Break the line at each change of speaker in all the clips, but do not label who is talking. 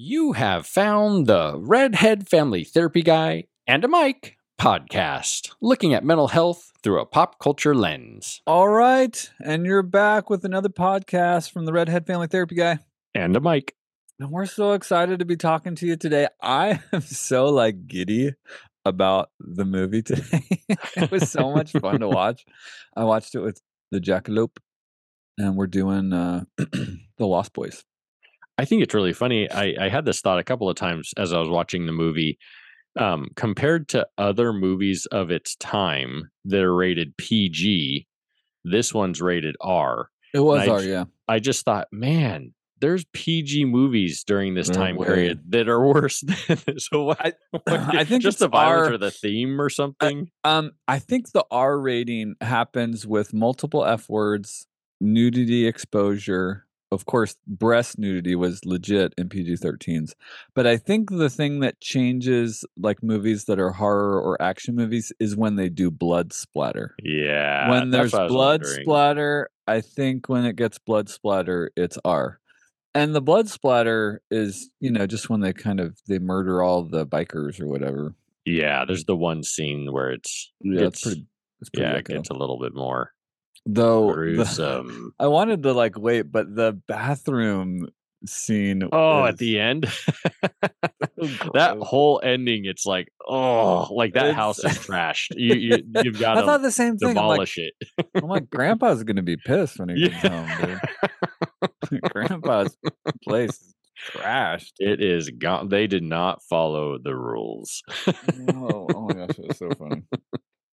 You have found the Redhead Family Therapy Guy and a Mic podcast, looking at mental health through a pop culture lens.
All right. And you're back with another podcast from the Redhead Family Therapy Guy.
And a Mic.
And we're so excited to be talking to you today. I am so like giddy about the movie today. it was so much fun to watch. I watched it with the Jackalope and we're doing uh the Lost Boys.
I think it's really funny. I, I had this thought a couple of times as I was watching the movie. Um, compared to other movies of its time that are rated PG, this one's rated R.
It was
I
our, yeah.
I just thought, man, there's PG movies during this time period that are worse than this. So what?
I-
what-
I think
just the violence
R-
or the theme or something.
Um, I think the R rating happens with multiple F words, nudity exposure. Of course, breast nudity was legit in PG 13s. But I think the thing that changes like movies that are horror or action movies is when they do blood splatter.
yeah.
when there's
what I was
blood
wondering.
splatter, I think when it gets blood splatter, it's R. And the blood splatter is, you know, just when they kind of they murder all the bikers or whatever.
Yeah, there's the one scene where it's
Yeah,
it's
it's pretty. It's pretty
yeah, it gets a little bit more
Though the- I wanted to like wait, but the bathroom scene.
Oh, at the end, that whole ending, it's like, oh, like that
It's-
house is trashed. You, you you've got
I thought
to
the same thing. I'm like,
demolish it.
I'm like, Grandpa's gonna be pissed when he
Yeah.
comes home, dude. Grandpa's place is trashed.
It is gone. They did not follow the rules.
oh, oh my gosh, it was so funny.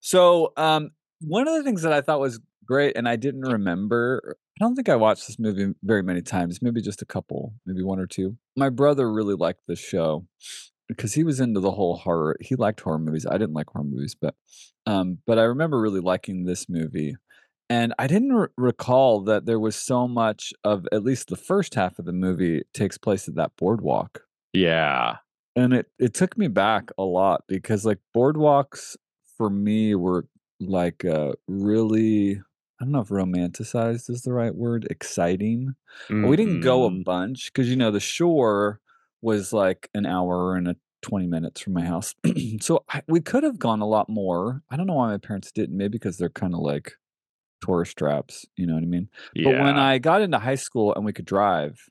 So, um, one of the things that I thought was great, and I didn't remember. I don't think I watched this movie very many times. Maybe just a couple, maybe one or two. My brother really liked this show because he was into the whole horror. He liked horror movies. I didn't like horror movies, but um, but I remember really liking this movie. And I didn't r- recall that there was so much of at least the first half of the movie takes place at that boardwalk
yeah,
and it it took me back a lot because like boardwalks for me were like uh really don't know if romanticized is the right word, exciting. We didn't go a
Mhm.
bunch because you know the shore was like an hour and a 20 minutes from my house. so I, we could have gone a lot more. I don't know why my parents didn't. Maybe because they're kind of like tourist traps, you know what I mean?
Yeah.
But when I got into high school and we could drive,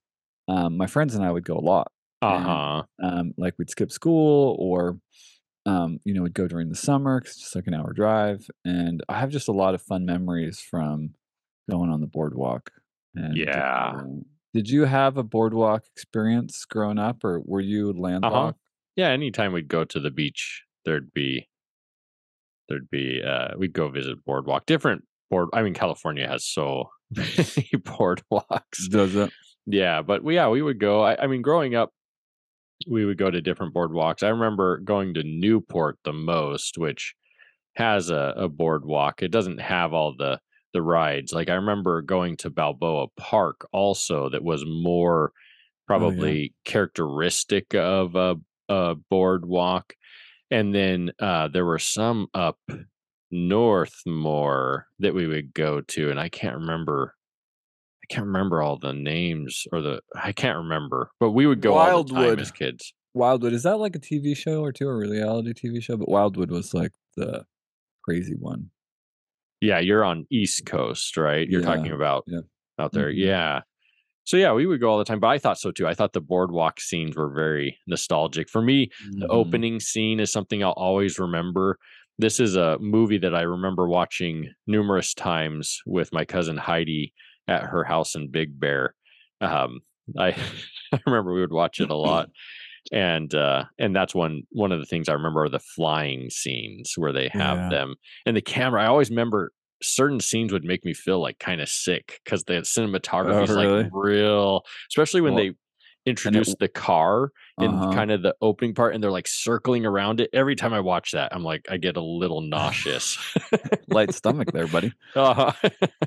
um, my friends and I would go a lot
uh huh.
um, like we'd skip school or um, you know we'd go during the summer 'cause it's just like an hour drive and i have just a lot of fun memories from going on the boardwalk and
Yeah.
did you have a boardwalk experience growing up or were you landlocked
Yeah. Anytime we'd go to the beach, there'd be there'd be uh we'd go visit boardwalk. Different board. I mean, California has so many boardwalks.
does it
Yeah, but we, yeah, we would go. I, I mean, growing up, we would go to different boardwalks. I remember going to Newport the most, which has a, a boardwalk. It doesn't have all the the rides. Like I remember going to Balboa Park also, that was more probably characteristic of a, a boardwalk. And then uh, there were some up north more that we would go to, and I can't remember I can't remember all the names or the I can't remember, but we would go all the time
Wildwood.
as kids.
wildwood is that like a tv show or two a reality tv show but wildwood was like the crazy one
Yeah, you're on East Coast, right? You're talking about
yeah.
out there.
Mhm.
Yeah. So yeah, we would go all the time, but I thought so too. I thought the boardwalk scenes were very nostalgic. For me, the
Mhm.
opening scene is something I'll always remember. This is a movie that I remember watching numerous times with my cousin Heidi at her house in Big Bear. Um, I I remember we would watch it a lot, and uh, and that's one one of the things I remember are the flying scenes where they have
Yeah.
them and the camera. I always remember certain scenes would make me feel like kind of sick because the cinematography is
Oh, really?
like real, especially when
Well,
they introduce the car in
Uh-huh.
kind of the opening part and they're like circling around it. Every time I watch that, I'm like, I get a little nauseous.
light stomach there buddy
uh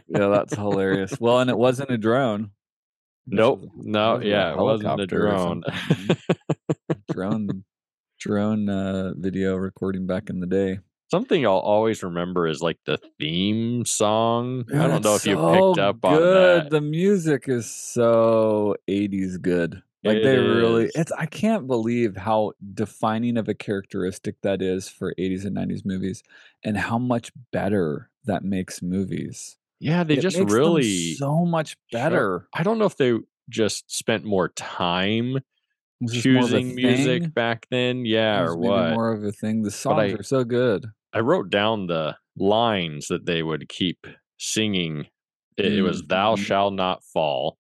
yeah that's hilarious well and it wasn't a drone
Nope.
was-
No, yeah, it wasn't a drone.
drone drone uh, video recording back in the day.
Something I'll always remember is like the theme song. I don't know if you picked up on
good.
that.
The music is so 80s good. Like
It
they really it's I can't believe how defining of a characteristic that is for 80s and 90s movies and how much better that makes movies.
Yeah, they
It
just really
so much better.
I don't know if they just spent more time choosing music
thing?
back then, yeah, or what.
more of a thing. The songs
I
are so good.
I wrote down the lines that they would keep singing. It, it was "Thou
Mhm.
shall not fall,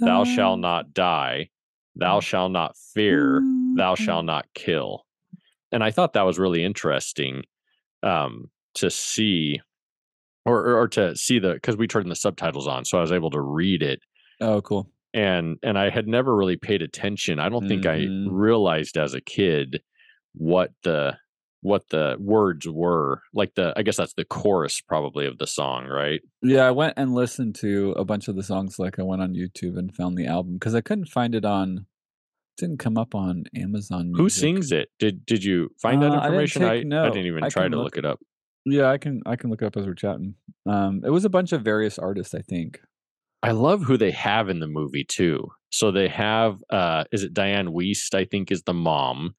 thou shall not die, thou shall not fear, thou shall not kill." And I thought that was really interesting um, to see, or or, to see the because we turned the subtitles on, so I was able to read it.
Oh, cool.
And and I had never really paid attention. I don't think
Mhm.
I realized as a kid what the what the words were. Like the I guess that's the chorus probably of the song, right?
Yeah, I went and listened to a bunch of the songs. Like I went on YouTube and found the album because I couldn't find it on. Didn't come up on Amazon
Who sings it? Did did you find that
Uh, I didn't
information? I
take
I didn't even
I
try to
look.
look it up.
Yeah, I can. I can look it up as we're chatting. Um, it was a bunch of various artists. I think.
I love who they have in the movie too. So they have uh is it Dianne Wiest, I think is the mom,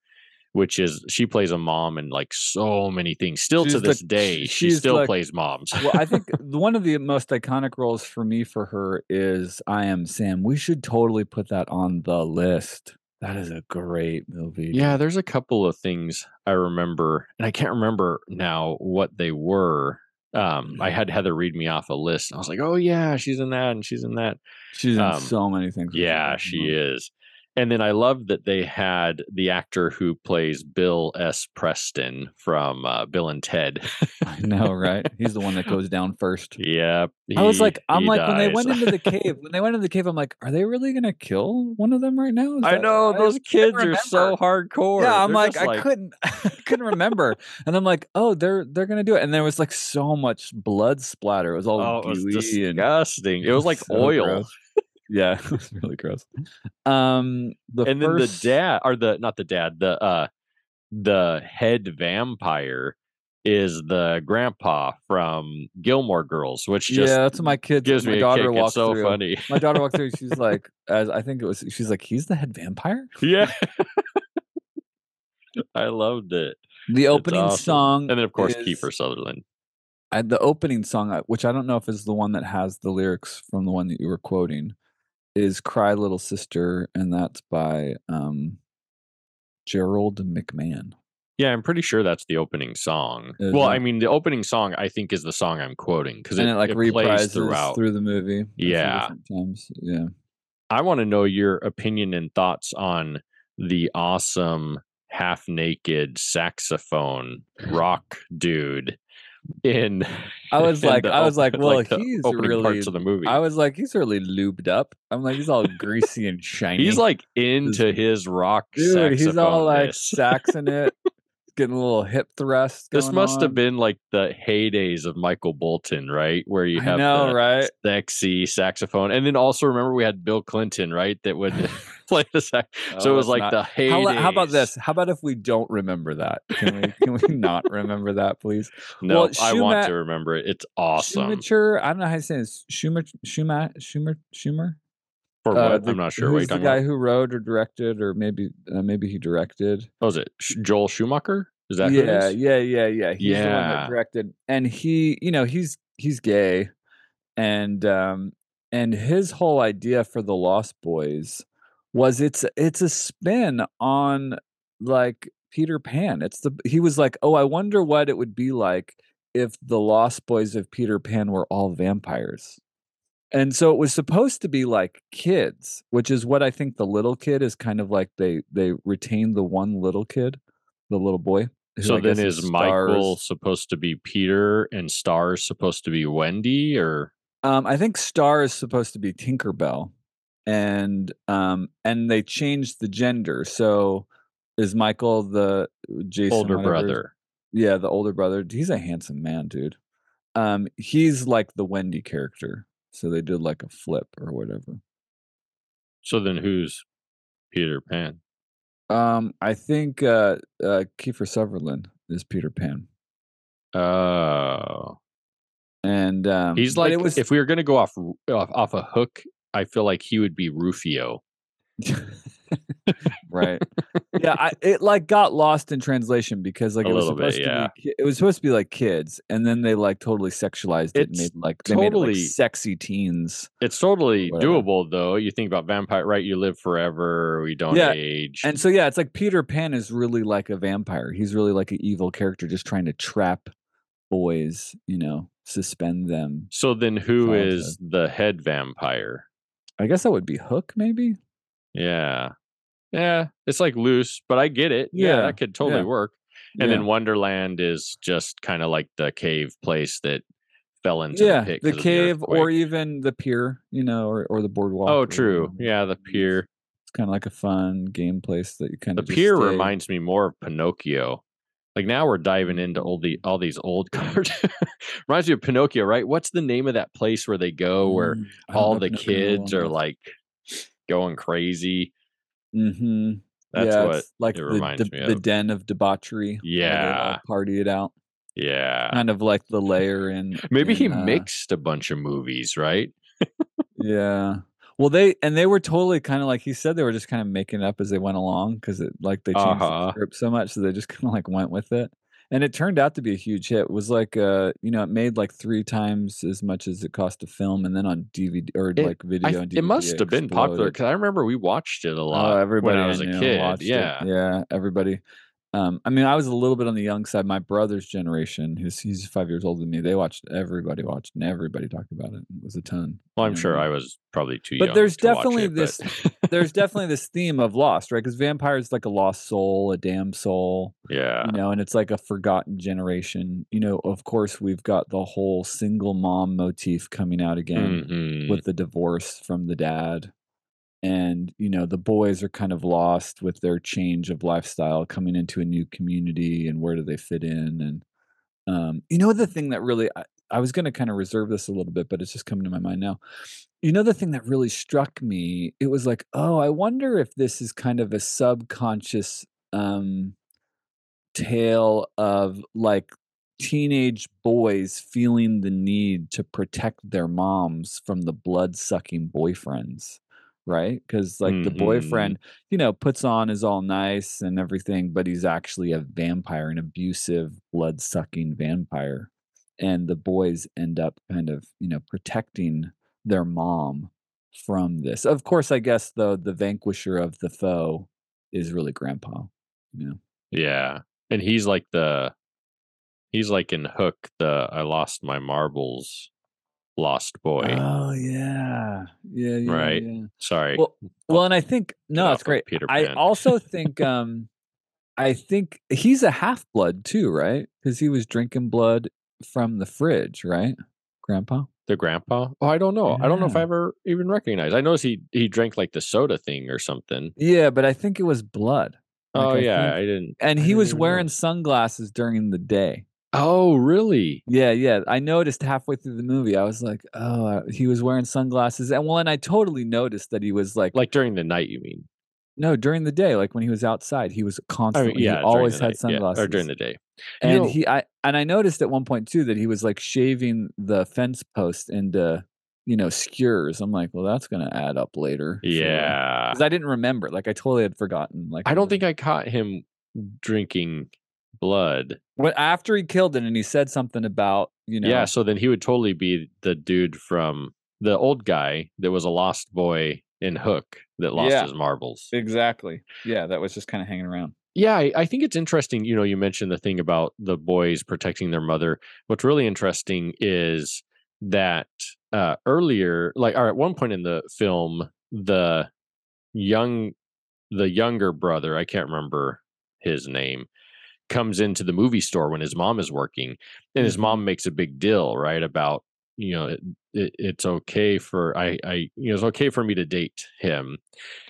which is she plays a mom in like so many things. Still to
She's the
this day, she still
like-
plays moms.
Well, I think one of the most iconic roles for me for her is I Am Sam. We should totally put that on the list. That is a great movie.
yeah, there's a couple of things I remember, and I can't remember now what they were. Um, I had Heather read me off a list, and I was like, "Oh yeah, she's in that, and she's in that."
she's in
um,
so many things.
Yeah, she is. And then I love that they had the actor who plays Bill S. Preston from uh, Bill and Ted.
I know, right? He's the one that goes down first.
Yep.
I was like, I'm
he
like, when they went into the cave, when they went into the cave, I'm like, are they really gonna kill one of them right now? Is
I
that-
know those kids are so hardcore.
Yeah, I'm
They're
like, I couldn't, I couldn't remember, and I'm like, oh, they're they're gonna do it, and there was like so much blood splatter. It was all
Oh, it was
gooey and
disgusting. It was like
so
oil.
gross. Yeah, it was really gross. Um, the
and then the dad, or the not the dad, the uh, the head vampire is the grandpa from Gilmore Girls, which just
yeah, that's what my kids.
gives
my
me a
daughter
kick. It's
walked
so
through.
funny.
My daughter walked through. She's like, as I think it was, she's like, he's the head vampire.
yeah. I loved it.
The opening
awesome.
song,
And then of course
is-
Kiefer Sutherland.
I, the opening song, which I don't know if is the one that has the lyrics from the one that you were quoting, is "Cry Little Sister," and that's by um, Gerald McMahon.
Yeah, I'm pretty sure that's the opening song.
Is
well,
that-
I mean, the opening song I think is the song I'm quoting because it,
it like
it plays
reprises
throughout.
through the movie.
Yeah.
times. Yeah.
I want to know your opinion and thoughts on the awesome half naked saxophone rock dude in
I was like,
the
I was like, well,
the
he's really.
parts of the movie.
I was like, he's really lubed up. I'm like, he's all greasy and shiny.
he's like into his rock
dude, he's all like saxing it, getting a little hip thrust.
This must have been like the heydays of Michael Bolton, right? Where you have
know, right?
sexy saxophone, and then also remember we had Bill Clinton, right? That would play the sax. so
Oh,
it was like
not-
the heydays.
How, how about this? How about if we don't remember that? Can we can we not remember that, please?
No,
Well,
I want to remember it. It's awesome.
Schumacher, I don't know how to say this. Schumer, Schumacher, Schumer, Schumer.
For
Uh,
what?
the-
I'm not sure.
Who's the guy
about?
who wrote or directed, or maybe uh, maybe he directed?
What was it Joel Schumacher? Is that
yeah,
is?
yeah, yeah, yeah. He's the one that directed, and he, you know, he's he's gay, and um, and his whole idea for the Lost Boys was it's it's a spin on like Peter Pan. It's the he was like, oh, I wonder what it would be like if the Lost Boys of Peter Pan were all vampires. And so it was supposed to be like kids, which is what I think the little kid is kind of like they they retain the one little kid, the little boy.
So then
guess
is Michael supposed to be Peter and Star's supposed to be Wendy or
Um, I think Star is supposed to be Tinkerbell, and um, and they changed the gender. So is Michael the Jason
older
whatever
brother?
Yeah, the older brother. He's a handsome man, dude. Um, he's like the Wendy character. So they did like a flip or whatever.
So then who's Peter Pan?
Um, I think uh, uh, Kiefer Sutherland is Peter Pan,
Oh,
and um,
he's like
was
if we were gonna go off off, off a hook, I feel like he would be Rufio.
right. Yeah, I, it like got lost in translation because like
A
it was
little bit,
supposed to be it was supposed to be like kids, and then they like totally sexualized it and
It's
made like they made it
totally-
like sexy teens.
It's totally doable though. You think about vampire, right? You live forever. We don't
Yeah,
age.
And so yeah, it's like Peter Pan is really like a vampire. He's really like an evil character, just trying to trap boys, you know, suspend them.
so then, who is the head vampire?
I guess that would be Hook, maybe.
Yeah, yeah. It's like loose, but I get it. Yeah,
Yeah,
that could totally
yeah.
work. And
Yeah.
then Wonderland is just kind of like the cave place that fell into
yeah,
the
the cave or even the pier, you know, or, or the boardwalk.
oh, true. Yeah, the pier.
It's kind of like a fun game place that you kind of.
The pier reminds me more of Pinocchio. Like now we're diving into all the all these old cards. reminds me of Pinocchio, right? What's the name of that place where they go where mm, all the kids are like going crazy?
Mm-hmm.
That's
yeah,
what
it's like
it
the,
reminds
the, den of debauchery. where they all
Yeah.
party it out.
Yeah.
Kind of like the layer in.
Maybe he
uh,
mixed a bunch of movies, right?
Yeah. Well, they and they were totally kind of like he said they were just kind of making it up as they went along because it like they changed
Uh-huh.
the script so much, so they just kind of like went with it, and it turned out to be a huge hit. It was like uh you know it made like three times as much as it cost to film, and then on DVD or
It-
like video.
I,
and
it must
DVD
have been popular because I remember we watched it a
Oh,
lot
everybody
when I
I
was a kid.
watched it.
Yeah.
yeah, everybody. Um, I mean, I was a little bit on the young side. My brother's generation, who's he's five years older than me, they watched. Everybody watched, and everybody talked about it. It was a ton.
Well, I'm
know
sure
I
was probably too
But
young.
there's
to
definitely
it,
this-
but-
There's definitely this theme of lost, right? Because vampires like a lost soul, a damn soul,
yeah.
you know, and it's like a forgotten generation. You know, of course, we've got the whole single mom motif coming out again.
Mhm.
with the divorce from the dad and you know the boys are kind of lost with their change of lifestyle coming into a new community and where do they fit in and um you know the thing that really i, I was going to kind of reserve this a little bit but it's just coming to my mind now. You know the thing that really struck me it was like oh i wonder if this is kind of a subconscious um tale of like teenage boys feeling the need to protect their moms from the blood sucking boyfriends right because like the
Mhm.
boyfriend you know puts on is all nice and everything but he's actually a vampire an abusive blood sucking vampire and the boys end up kind of you know protecting their mom from this of course i guess though the vanquisher of the foe is really grandpa you know
Yeah. And he's like the he's like in Hook, the I lost my marbles lost boy.
Oh yeah, yeah, yeah.
Right?
yeah.
Sorry.
Well, well, and I think no,
off
it's great.
Peter Pan.
I also think, um, I think he's a half blood too, right? Because he was drinking blood from the fridge, right, Grandpa?
the grandpa? Oh, I don't know. I don't know if I ever even recognized. I noticed he he drank like the soda thing or something.
Yeah, but I think it was blood. Like,
oh
I
yeah,
think-
I didn't.
and
I
he
didn't
was wearing
notice.
sunglasses during the day.
Oh really?
Yeah, yeah. I noticed halfway through the movie, I was like, oh, uh, he was wearing sunglasses, and well, and I totally noticed that he was like,
Like during the night, you mean?
no, during the day, like when he was outside, he was
I
constantly,
yeah,
he always had
night, yeah,
sunglasses.
or during the day. You
and
know-
he i and i noticed at one point too that he was like shaving the fence post into you know skewers i'm like well that's gonna add up later
Yeah,
because i didn't remember like i totally had forgotten like
I don't think I caught him drinking blood.
when after he killed it and he said something about you know
Yeah, so then he would totally be the dude from the old guy that was a lost boy in Hook that lost
Yeah.
his marbles.
exactly yeah that was just kind of hanging around
Yeah, I, I think it's interesting. You know, you mentioned the thing about the boys protecting their mother. What's really interesting is that uh, earlier, like, or at one point in the film, the young, the younger brother, I can't remember his name, comes into the movie store when his mom is working, and his mom mm-hmm. makes a big deal, right, about you know it, it, it's okay for I I you know it's okay for me to date him,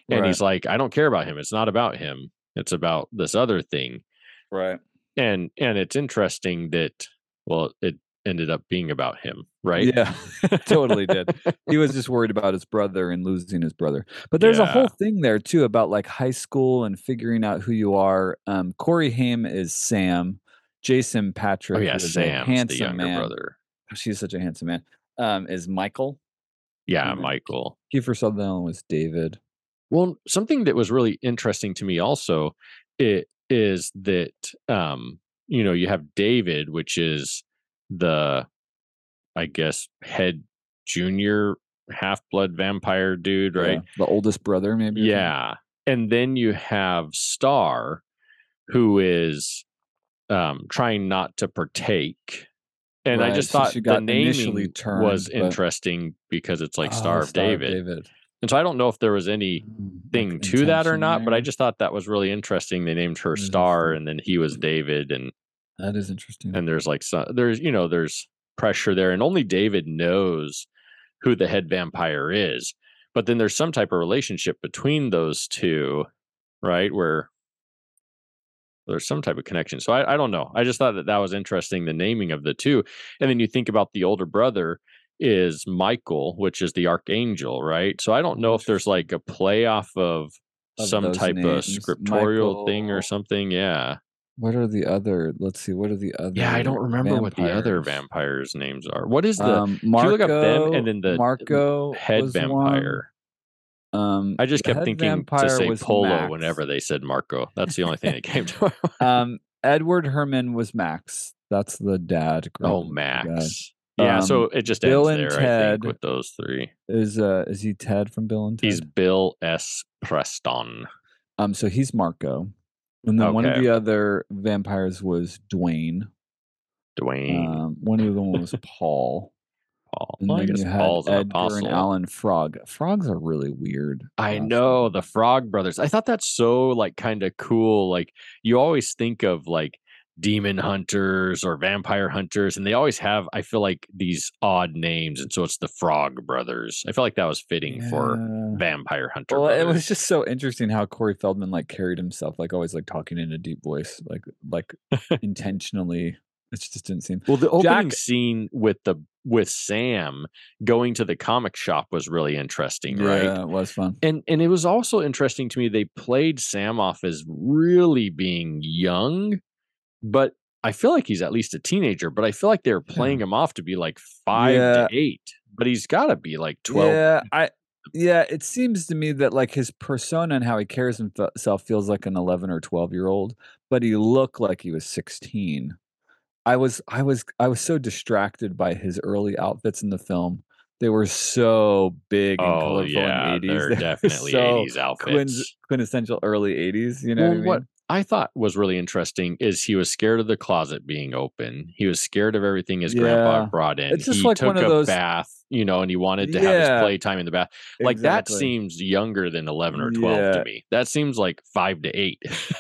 and
Right.
he's like I don't care about him. It's not about him. It's about this other thing.
right
And and it's interesting that well it ended up being about him, right?
yeah totally did he was just worried about his brother and losing his brother. But there's a whole thing there too about like high school and figuring out who you are. Um, Corey Haim is Sam. Jason Patric,
Oh yeah,
is a
Sam's the
handsome
younger
man.
brother.
She's such a handsome man. Um, is Michael.
Yeah,
Mhm.
Michael.
Kiefer Sutherland was David.
Well, something that was really interesting to me also it is that um you know you have David, which is the I guess head junior half blood vampire dude, right?
Yeah, the oldest brother, maybe.
Yeah. And then you have Star, who is um, trying not to partake. And right, I just thought the naming turned, was but... interesting because it's like oh, Star, of, Star David. of David. And so I don't know if there was anything like to that or not, there. but I just thought that was really interesting. They named her Star, and then he was David, and
that is interesting.
And there's like some, there's you know there's pressure there, and only David knows who the head vampire is. But then there's some type of relationship between those two, right? Where there's some type of connection. So I, I don't know. I just thought that that was interesting, the naming of the two. And then you think about the older brother is Michael, which is the archangel, right? So I don't know if there's like a play off of, of some type names. of scriptorial Michael, thing or something. Yeah.
What are the other? Let's see. What are the other?
Yeah, I don't remember vampires? what the other vampires' names are. What is the? Um, Marco, you look up them and then the
Marco
head vampire.
One. Um,
I just kept thinking to say Polo Max. whenever they said Marco. That's the only thing that came to
mind. Um, Edward Herrmann was Max. That's the dad.
Oh, Max. Yeah, um, so it just Bill ends there, Ted I think, with those three.
Is uh is he Ted from Bill and Ted?
He's Bill S. Preston.
Um, so he's Marco. And then okay. one of the other vampires was Dwayne.
Dwayne.
Um, one of the one was Paul.
Paul.
And
well,
then you had Paul's Edgar and Alan Frog. Frogs are really weird.
I know the Frog Brothers. I thought that's so like kind of cool. Like you always think of like demon hunters or vampire hunters and they always have i feel like these odd names and so it's the frog brothers i feel like that was fitting yeah. for vampire hunter
well
brothers.
it was just so interesting how corey feldman like carried himself like always like talking in a deep voice like like intentionally it just didn't seem
well the opening Jack... scene with the with sam going to the comic shop was really interesting
yeah,
right yeah
it was fun
and and it was also interesting to me they played sam off as really being young but I feel like he's at least a teenager, but I feel like they're playing yeah. him off to be like five yeah. to eight, but he's got to be like 12.
Yeah. I, yeah, it seems to me that like his persona and how he carries himself feels like an 11 or 12 year old, but he looked like he was 16. I was, I was, I was so distracted by his early outfits in the film. They were so big and oh, colorful
yeah,
in the
80s. They're, they're definitely so 80s outfits.
quintessential early 80s, you know
well,
what I mean?
What, I thought was really interesting is he was scared of the closet being open. He was scared of everything his yeah. grandpa brought in.
It's just
he
like
took
one of those...
bath, you know, and he wanted to yeah. have his playtime in the bath. Like exactly. that seems younger than eleven or twelve yeah. to me. That seems like five to eight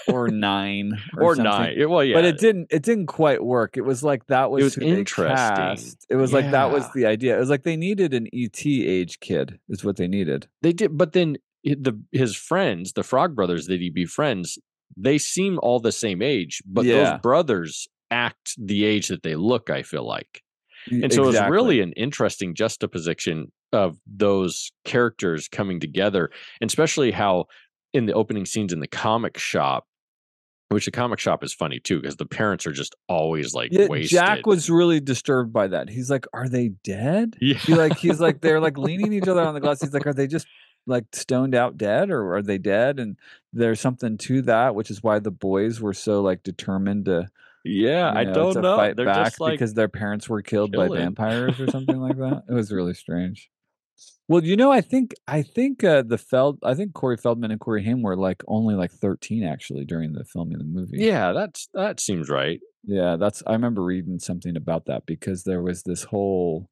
or nine
or, or nine. Well, yeah,
but it didn't. It didn't quite work. It was like that was,
it was interesting.
It was like that was the idea. It was like they needed an ET age kid. Is what they needed.
They did, but then eh, the his friends, the Frog Brothers that he befriends, they seem all the same age, but yeah. those brothers act the age that they look, I feel like. And so exactly. it's really an interesting juxtaposition of those characters coming together, and especially how in the opening scenes in the comic shop, which the comic shop is funny too, because the parents are just always like yeah, wasted.
Jack was really disturbed by that. He's like, "Are they dead?"
Yeah,
he like he's like they're like leaning each other on the glass. He's like, "Are they just like stoned out dead or are they dead? And there's something to that which is why the boys were so like determined to
yeah you know, i don't know.
fight
They're
back
just, like,
because their parents were killed by vampires or something like that. It was really strange. Well you know i think i think uh the feld i think corey feldman and corey haim were like only like 13 actually during the filming of the movie.
Yeah that's that seems right.
Yeah that's i remember reading something about that because there was this whole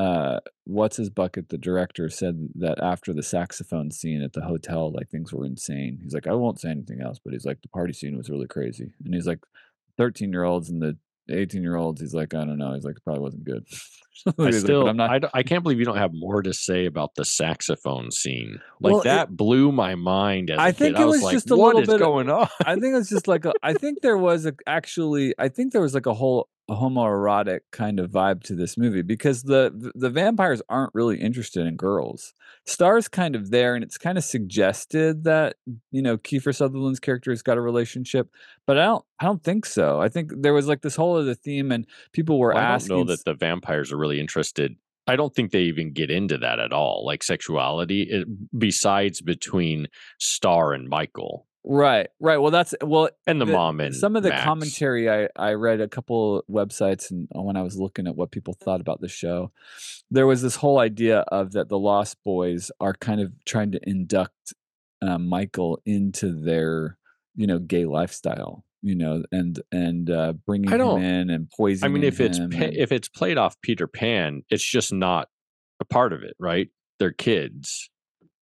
uh, what's his bucket the director said that after the saxophone scene at the hotel like things were insane he's like i won't say anything else but he's like the party scene was really crazy and he's like 13 year olds and the 18 year olds he's like i don't know he's like it probably wasn't good
I still, like, not... I, I can't believe you don't have more to say about the saxophone scene. Like well, that it, blew my mind. As I
think
kid.
it was,
was
just
like,
a little
bit
of,
going on.
I think it's just like a, I think there was a, actually. I think there was like a whole homoerotic kind of vibe to this movie because the the vampires aren't really interested in girls. Star's kind of there, and it's kind of suggested that you know Kiefer Sutherland's character has got a relationship, but I don't I don't think so. I think there was like this whole other theme, and people were
well,
asking.
I don't know that the vampires are really interested I don't think they even get into that at all, like sexuality, it, besides between Star and Michael.
Right, right. Well, that's well,
and the, the mom and
some of the
Max.
commentary I I read a couple websites and when I was looking at what people thought about the show, there was this whole idea of that the Lost Boys are kind of trying to induct uh, Michael into their you know gay lifestyle, you know, and and uh, bringing him in and poisoning.
I mean, if it's
and-
if it's played off Peter Pan, it's just not a part of it, right? They're kids.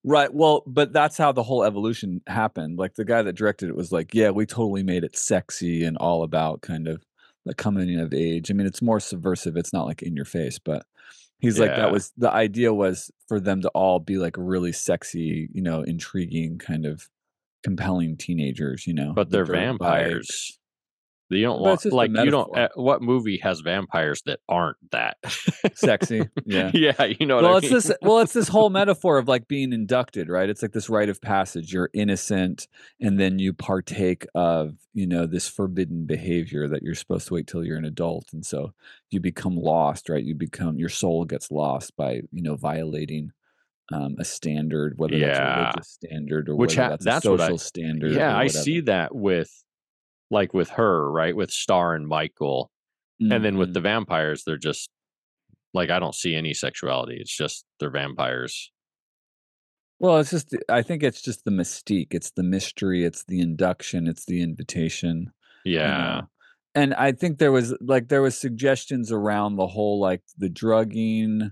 Right. Well, but that's how the whole evolution happened. Like the guy that directed it was like, yeah, we totally made it sexy and all about kind of the coming of age. I mean, it's more subversive. It's not like in your face, but he's like that was the idea was for them to all be like really sexy, you know, intriguing kind of compelling teenagers, you know.
But they're vampires. You don't want
it's just a
like you don't. Uh, what movie has vampires that aren't that
Sexy. Yeah.
yeah, you know what
well,
I
it's
mean.
this. Well, it's this whole metaphor of like being inducted, right? It's like this rite of passage. You're innocent, and then you partake of, you know, this forbidden behavior that you're supposed to wait till you're an adult, and so you become lost, right? You become your soul gets lost by, you know, violating um, a standard, whether that's a religious standard or
Which
whether
ha-
that's,
that's
a
what I-
social standard.
yeah, I see that with like with her, right? With Star and Michael, and then with the vampires, they're just like I don't see any sexuality. It's just they're vampires.
Well, it's just I think it's just the mystique, it's the mystery, it's the induction, it's the invitation. you
Yeah,
know? And I think there was like there was suggestions around the whole like the drugging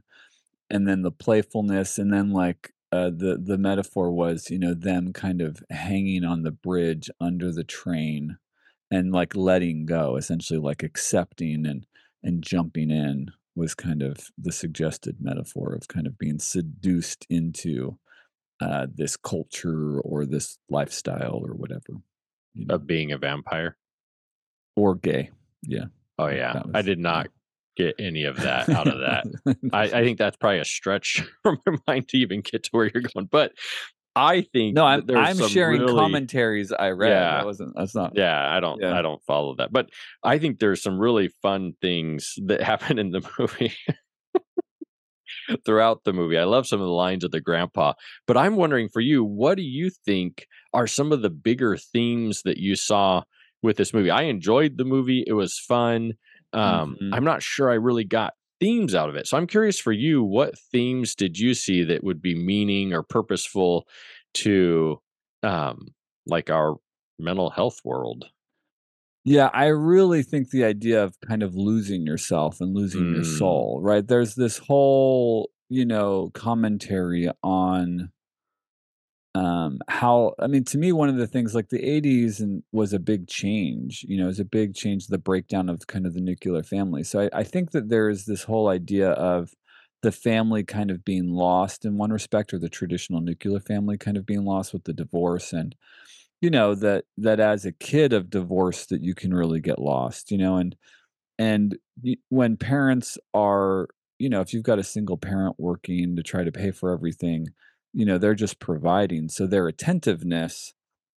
and then the playfulness and then like uh, the the metaphor was you know them kind of hanging on the bridge under the train and like letting go essentially like accepting and and jumping in was kind of the suggested metaphor of kind of being seduced into uh, this culture or this lifestyle or whatever you know,
of being a vampire.
or gay yeah
Oh yeah,
that
I did not get any of that out of that. I, I think that's probably a stretch from my mind to even get to where you're going. But I think
no i'm i'm sharing
really-
commentaries i read
Yeah.
that wasn't that's not
Yeah, I don't
Yeah.
I don't follow that. But I think there's some really fun things that happen in the movie. Throughout the movie. I love some of the lines of the grandpa. But I'm wondering for you, what do you think are some of the bigger themes that you saw with this movie? I enjoyed the movie. It was fun. Um,
Mhm.
I'm not sure I really got themes out of it. So I'm curious for you, what themes did you see that would be meaning or purposeful to um like our mental health world?
Yeah, I really think the idea of kind of losing yourself and losing your
Mm.
soul, right? There's this whole, you know, commentary on um how I mean to me one of the things like the 80s and was a big change, you know, it was a big change the breakdown of kind of the nuclear family. So I, I think that there is this whole idea of the family kind of being lost in one respect or the traditional nuclear family kind of being lost with the divorce and you know that that as a kid of divorce that you can really get lost you know and and when parents are you know if you've got a single parent working to try to pay for everything you know they're just providing so their attentiveness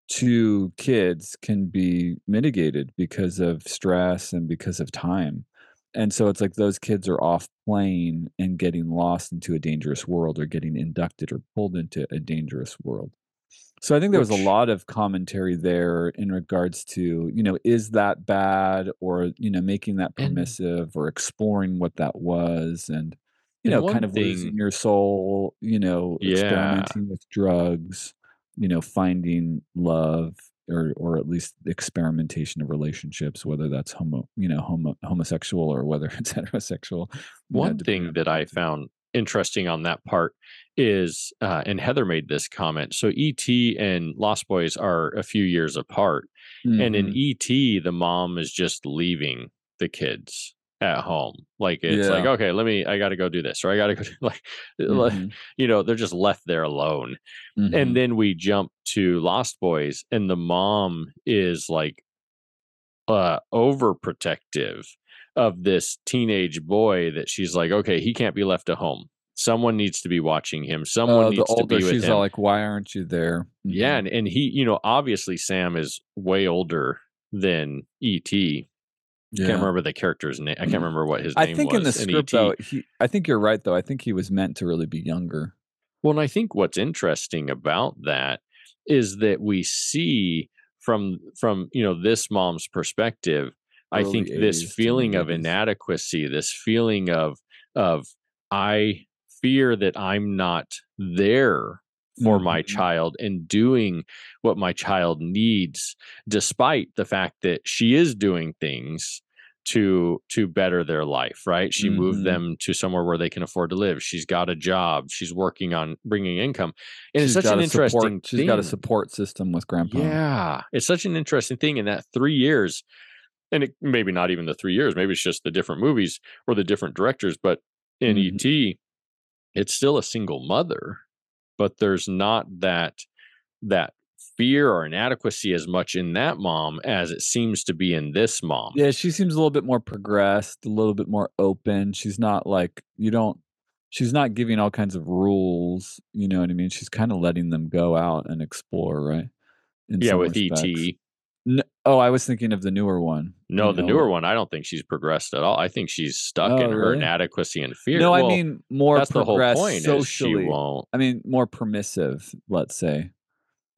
to kids can be mitigated because of stress and because of time. And so it's like those kids are off playing and getting lost into a dangerous world or getting inducted or pulled into a dangerous world. So I think there was a lot of commentary there in regards to, you know, is that bad or, you know, making that
mm-hmm.
permissive or exploring what that was and, you know, kind of
thing-
losing your soul, you know,
Yeah.
experimenting with drugs, you know, finding love or or at least experimentation of relationships, whether that's homo, you know, homo, homosexual or whether it's heterosexual.
One thing that I found interesting on that part is, uh, and Heather made this comment. So E.T. and Lost Boys are a few years apart, and in
Mhm.
E.T., the mom is just leaving the kids at home. Like it's like, okay, let me, I got to go do this, or I got to go, do, like, like,
Mhm.
you know, they're just left there alone.
Mhm.
And then we jump to Lost Boys, and the mom is like uh overprotective of this teenage boy that she's like, okay, he can't be left at home. Someone needs to be watching him. Someone
the
needs to
older
be with
she's
him.
all like, why aren't you there?
yeah,
Mhm.
and, and he, you know, obviously Sam is way older than E.T. I can't remember the character's name. I can't mm. remember what his name
I think
was.
in the script though, he I think you're right though. I think he was meant to really be younger.
Well, and I think what's interesting about that is that we see from from you know this mom's perspective. I think this
80s to
feeling of inadequacy, this feeling of of I fear that I'm not there for my
Mhm.
child and doing what my child needs, despite the fact that she is doing things to to better their life right she moved
Mhm.
them to somewhere where they can afford to live she's got a job she's working on bringing income and
She's
it's such an
a support-
interesting
She's
thing.
got a support system with grandpa.
yeah it's such an interesting thing in that three years and it maybe not even the three years maybe it's just the different movies or the different directors but in
Mhm.
et it's still a single mother but there's not that that fear or inadequacy as much in that mom as it seems to be in this mom
Yeah, she seems a little bit more progressed, a little bit more open. She's not like you don't she's not giving all kinds of rules, you know what I mean? She's kind of letting them go out and explore, right? In
yeah with
respects.
et
oh, I was thinking of the newer one.
No, the
know,
newer one, I don't think she's progressed at all. I think she's stuck
Oh,
in her
really?
inadequacy and fear.
No, I mean more
that's the whole point. Is
socially.
she won't.
I mean more permissive, let's say.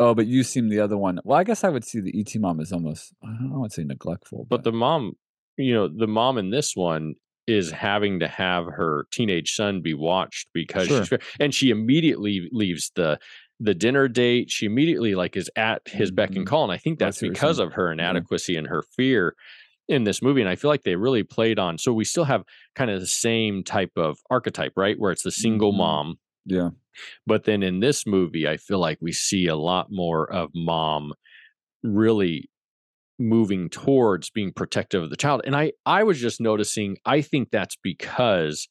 Oh, but you seem the other one. Well, I guess I would see the ET mom as almost I don't I would say neglectful,
But the mom, you know, the mom in this one is having to have her teenage son be watched because
Sure.
she's and she immediately leaves the the dinner date. She immediately like is at his beck and
Mhm.
call, and I think that's
you're
because of her inadequacy and her fear in this movie. And I feel like they really played on. So we still have kind of the same type of archetype, right? Where it's the single
Mhm.
mom
yeah.
But then in this movie, I feel like we see a lot more of mom really moving towards being protective of the child. And I I was just noticing, I think that's because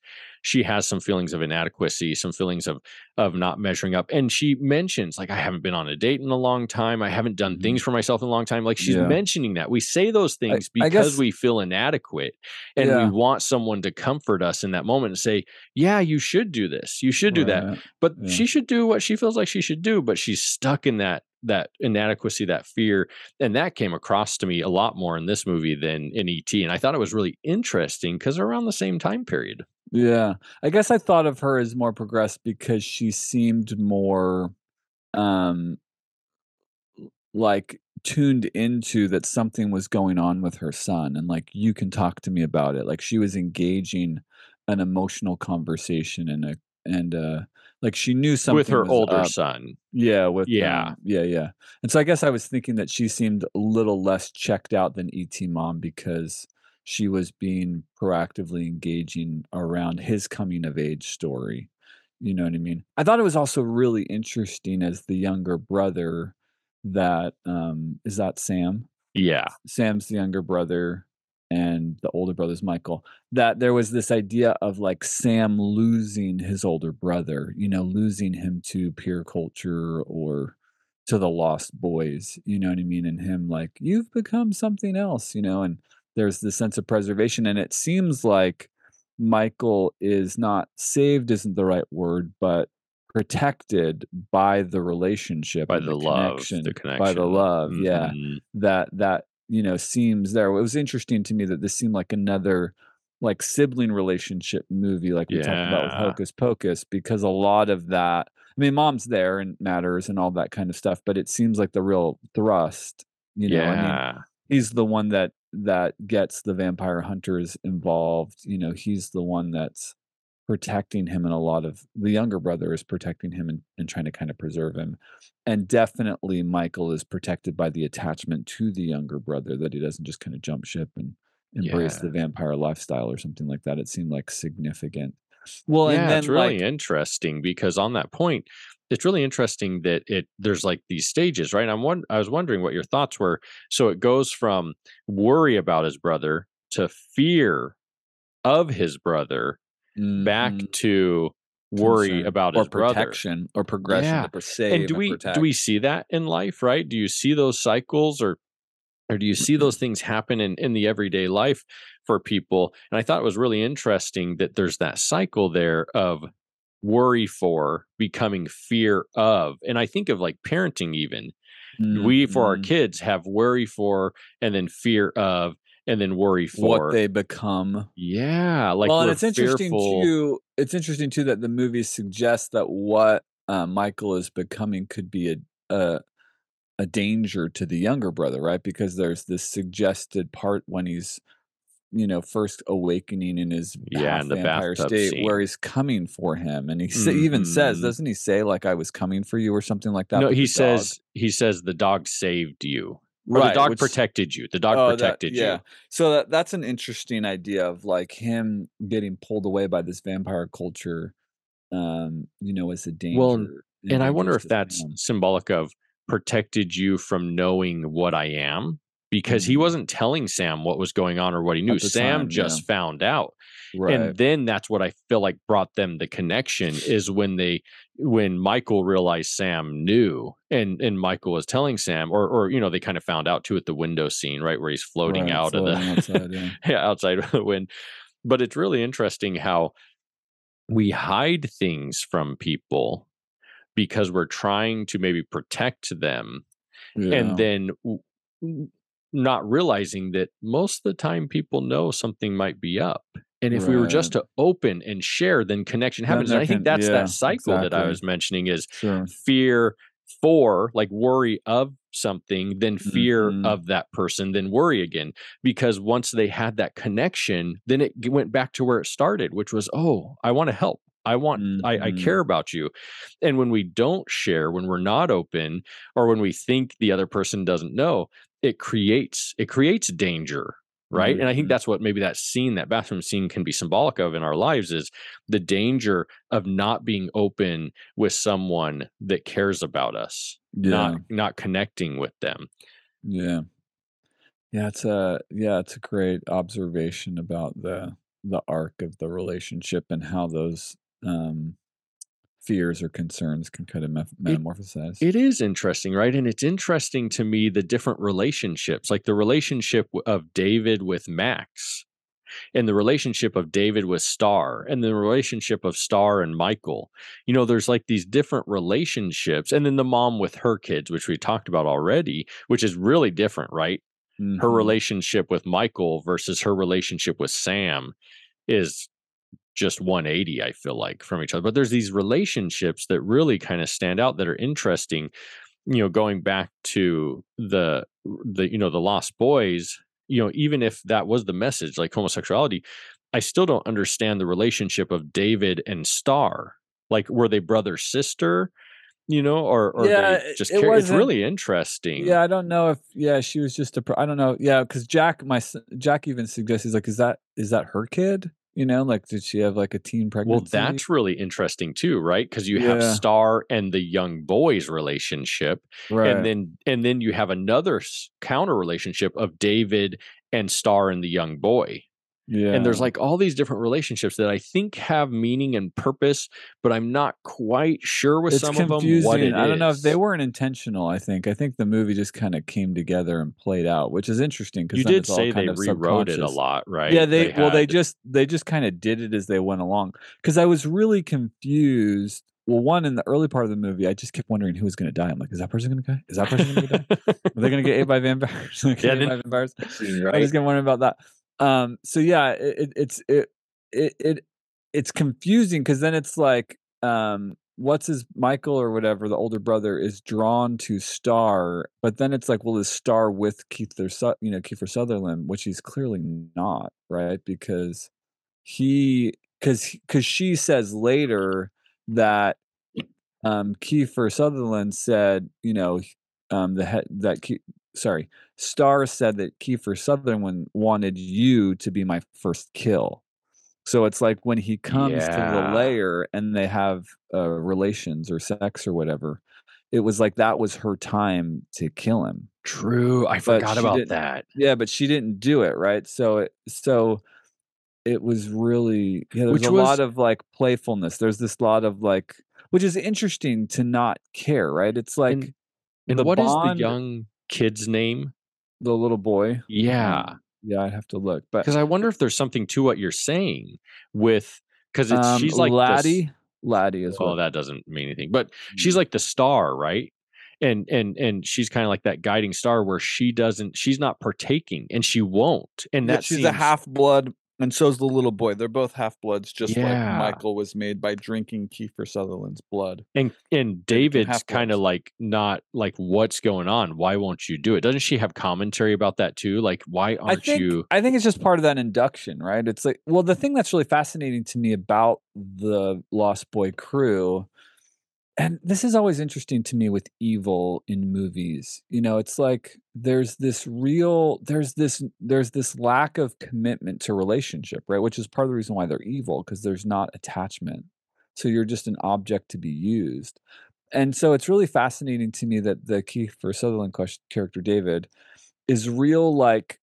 she has some feelings of inadequacy, some feelings of of not measuring up. And she mentions like I haven't been on a date in a long time. I haven't done
Mhm.
things for myself in a long time. Like she's
Yeah.
mentioning that. We say those things
I
because
guess-
we feel inadequate and
Yeah.
we want someone to comfort us in that moment and say, "Yeah, you should do this. You should do that." But
Yeah.
she should do what she feels like she should do but she's stuck in that that inadequacy that fear and that came across to me a lot more in this movie than in et and i thought it was really interesting because around the same time period
Yeah. I guess I thought of her as more progressed because she seemed more um like tuned into that something was going on with her son and like you can talk to me about it. Like she was engaging an emotional conversation and a and uh like she knew something
with her older
up.
son
Yeah, with
Yeah.
um, yeah, yeah. And so I guess I was thinking that she seemed a little less checked out than ET mom because she was being proactively engaging around his coming of age story. You know what I mean? I thought it was also really interesting as the younger brother that um is that Sam?
yeah
Sam's the younger brother and the older brother's Michael. That there was this idea of like Sam losing his older brother, you know, losing him to peer culture or to the lost boys, you know what I mean? And him like, you've become something else, you know, and there's this sense of preservation. And it seems like Michael is not saved, isn't the right word, but protected by the relationship
by
and
the, love
connection,
the connection
by the love yeah
Mhm.
that that you know seems there it was interesting to me that this seemed like another like sibling relationship movie like we talked about with hocus pocus because a lot of that i mean mom's there and matters and all that kind of stuff but it seems like the real thrust you know i mean he's the one that that gets the vampire hunters involved you know he's the one that's protecting him and a lot of the younger brother is protecting him and, and trying to kind of preserve him and definitely michael is protected by the attachment to the younger brother that he doesn't just kind of jump ship and embrace
Yeah.
the vampire lifestyle or something like that it seemed like significant well
yeah
and then
it's really
like
interesting because on that point it's really interesting that it there's like these stages right? I'm one i was wondering what your thoughts were. So it goes from worry about his brother to fear of his brother back
mhm,
to worry
concern
about
or
his brother.
protection or progression
Yeah.
to save
and do we do we see that in life right? Do you see those cycles or or do you see those things happen in in the everyday life for people? And i thought it was really interesting that there's that cycle there of worry for becoming fear of and i think of like parenting even we for our
Mhm.
kids have worry for and then fear of and then worry for
what they become.
Yeah, like
well, and it's interesting
fearful-
too. It's interesting too that the movie suggests that what uh, Michael is becoming could be a, a a danger to the younger brother, right? Because there's this suggested part when he's, you know, first awakening in his
Yeah, in the
vampire state,
scene.
where he's coming for him, and he sa- even says,
Mhm.
doesn't he say like I was coming for you or something like that?
No, he
the dog?
says he says the dog saved you. Or
right,
the dog
which-
protected you. The dog
Oh, that-
protected
yeah.
you.
So that that's an interesting idea of like him getting pulled away by this vampire culture, um, you know, as a danger.
Well, and- And I wonder if that's
Sam.
symbolic of protected you from knowing what I am because he
Mhm.
wasn't telling Sam what was going on or what he knew. Sam
time,
just
yeah.
found out.
right.
And then that's what I feel like brought them the connection is when they when Michael realized Sam knew and and Michael was telling Sam or or you know they kind of found out too at the window scene, right, where he's floating
Right,
out
floating
of the
outside, yeah.
yeah, outside of the wind. But it's really interesting how we hide things from people because we're trying to maybe protect them
Yeah.
and then not realizing that most of the time people know something might be up. And if we were just to open and share, then connection
Then
happens. And I think that's
yeah,
that cycle that I was mentioning is
sure.
fear for like worry of something, then fear
Mhm.
of that person, then worry again. Because once they had that connection, then it went back to where it started, which was, oh, I want to help. I want, I, I
Mhm.
care about you. And when we don't share, when we're not open, or when we think the other person doesn't know, it creates it creates danger right and i think
Mhm.
that's what maybe that scene that bathroom scene can be symbolic of in our lives is the danger of not being open with someone that cares about us
Yeah.
not not connecting with them
Yeah. Yeah, it's a yeah, it's a great observation about the the arc of the relationship and how those um fears or concerns can kind of metamorphosize.
it is interesting right and it's interesting to me the different relationships like the relationship of david with max and the relationship of david with star and the relationship of star and michael you know there's like these different relationships and then the mom with her kids which we talked about already which is really different right her
Mhm.
relationship with michael versus her relationship with sam is just 180 i feel like from each other but there's these relationships that really kind of stand out that are interesting you know going back to the the you know the lost boys you know even if that was the message like homosexuality i still don't understand the relationship of david and star like were they brother sister you know or or
Yeah,
they just
it
it's really interesting
Yeah, I don't know if yeah, she was just a pro- I don't know. Yeah, cuz Jack my Jack even suggests he's like is that is that her kid? You know, like did she have like a teen pregnancy?
Well, that's really interesting too, right? Because you have
Yeah.
Star and the young boy's relationship,
right.
and then and then you have another counter relationship of David and Star and the young boy.
Yeah.
And there's like all these different relationships that I think have meaning and purpose, but I'm not quite sure with
it's
some
confusing.
of them what it
I don't know if they weren't intentional. I think. I think the movie just kind of came together and played out, which is interesting because
You did say they rewrote it a lot, right?
Yeah, they, well they just they just kind of did it as they went along. Because I was really confused. Well, one in the early part of the movie, I just kept wondering who was going to die. I'm like, is that person going to die? Is that person going to die? Are they going to get ate by vampires? They
Yeah,
gonna get
then-
ate by vampires? I was gonna wonder about that. Um, so yeah, it, it, it's it, it it it's confusing because then it's like, um, what's his Michael or whatever, the older brother is drawn to Star, but then it's like, well, is Star with Keith you know, Kiefer Sutherland, which he's clearly not, right? Because he because because she says later that um Kiefer Sutherland said, you know, um the head that sorry, Star said that Kiefer Sutherland wanted you to be my first kill. So it's like when he comes to the layer and they have uh, relations or sex or whatever, it was like that was her time to kill him.
True, I
But
forgot about that.
Yeah, but she didn't do it, right? So it so it was really yeah, there's
Which
a
was-
lot of like playfulness. There's this lot of like which is interesting to not care, right? It's like
And- And what is
bond-
the young kid's name?
The little boy.
Yeah.
Um, yeah, I'd have to look. But
because I wonder if there's something to what you're saying with because it's
um,
she's like the s-
Laddie. Laddie is
well,
what
that doesn't mean anything, but she's
Mm.
like the star, right? and and and she's kind of like that guiding star where she doesn't she's not partaking and she won't and
Yeah,
that
she's
seems
a half blood, and so's the little boy. They're both half bloods, just like Michael was made by drinking Kiefer Sutherland's blood.
and and david's kind of like not like what's going on why won't you do it doesn't she have commentary about that too like why aren't
think
you
I think it's just part of that induction, right? It's like well, the thing that's really fascinating to me about the Lost Boy crew, and this is always interesting to me with evil in movies. You know, it's like there's this real there's this there's this lack of commitment to relationship, right? Which is part of the reason why they're evil because there's not attachment. So you're just an object to be used. And so it's really fascinating to me that the Kiefer Sutherland character David is real like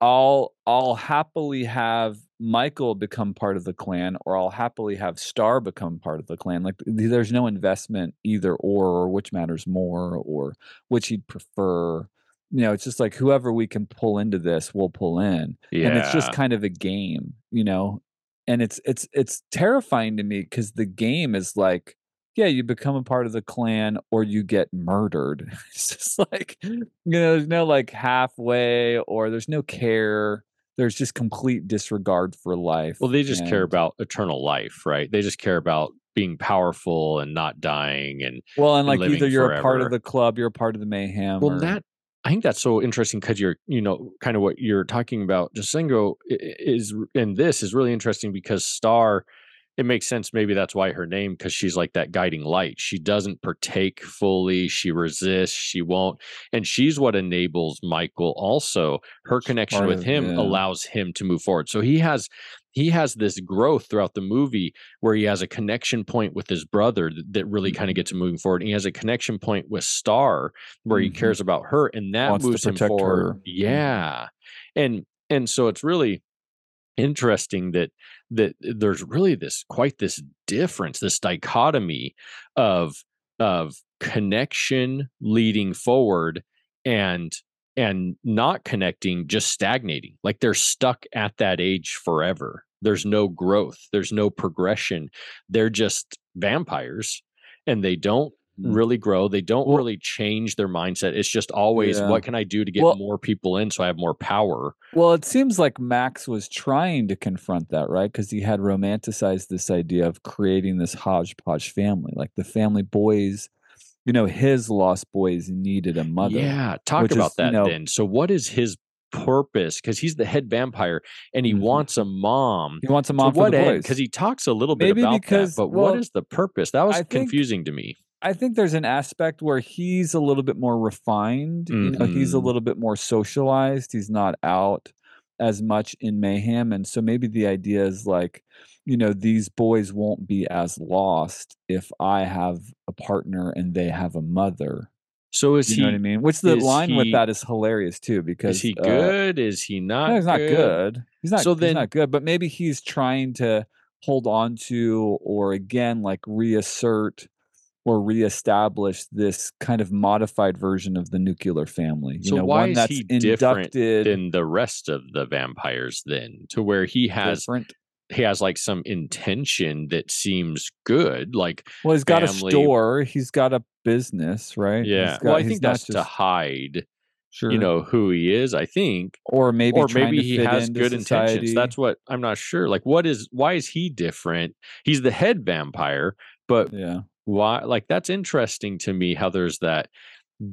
I'll I'll happily have Michael become part of the clan, or I'll happily have Star become part of the clan. Like there's no investment either or, or which matters more, or which he'd prefer. You know, it's just like whoever we can pull into this, we'll pull in,
yeah
and it's just kind of a game, you know. And it's it's it's terrifying to me because the game is like, yeah, you become a part of the clan or you get murdered. It's just like you know, there's no like halfway or there's no care. There's just complete disregard for life.
well they just care about eternal life right they just care about being powerful and not dying and
well, and
and
like either you're a part of the club, you're a part of the mayhem.
well
or,
that i think that's so interesting because you're you know kind of what you're talking about jasengo is and this is really interesting because star it makes sense maybe that's why her name because she's like that guiding light. She doesn't partake fully she resists she won't and she's what enables michael also. Her connection
part
with
of-
him
yeah.
allows him to move forward. So he has he has this growth throughout the movie where he has a connection point with his brother that, that really kind of gets him moving forward. And he has a connection point with star where he
Mhm.
cares about her and that
Wants
moves him forward.
her.
Yeah. And and so it's really interesting that that eh, there's really this quite this difference this dichotomy of of connection leading forward and and not connecting just stagnating. Like they're stuck at that age forever. There's no growth. There's no progression. They're just vampires and they don't. Really grow they don't
Well-
really change their mindset it's just always
Yeah.
what can i do to get
Well-
more people in so i have more power
Well, it seems like Max was trying to confront that, right? Because he had romanticized this idea of creating this hodgepodge family, like the family boys. You know, his lost boys needed a mother.
Yeah, talk
which is,
about
you
that
know-
then. So, what is his purpose? Because he's the head vampire and he
Mhm.
wants a mom.
He wants a mom
to
for
what
the
end?
boys.
Because he talks a little bit
Maybe
about
because-
that, but
well,
what is the purpose? That was
I think-
confusing to me.
I think there's an aspect where he's a little bit more refined. You know, he's a
Mhm.
little bit more socialized. He's not out as much in mayhem. And so maybe the idea is like, you know, these boys won't be as lost if I have a partner and they have a mother.
So, is
You
he?
know what I mean? Which the line with that is hilarious too, because
Is he
uh,
good? is he not?
no, he's not good. He's not.
So
he's
then-
not good. But maybe he's trying to hold on to, or again, like reassert or reestablish this kind of modified version of the nuclear family. You
So
know,
why
one
is
that's
he different
inducted
Than the rest of the vampires, then, to where he has
different.
he has like some intention that seems good, like
Well, he's got
family-
a store. He's got a business, right?
Yeah.
got-
well, I think that's to hide,
sure.
you know, who he is. I think.
or maybe
or maybe he has good intentions. That's what I'm not sure. Like, what is why is he different? He's the head vampire, but
yeah.
Why? Like, that's interesting to me. How there's that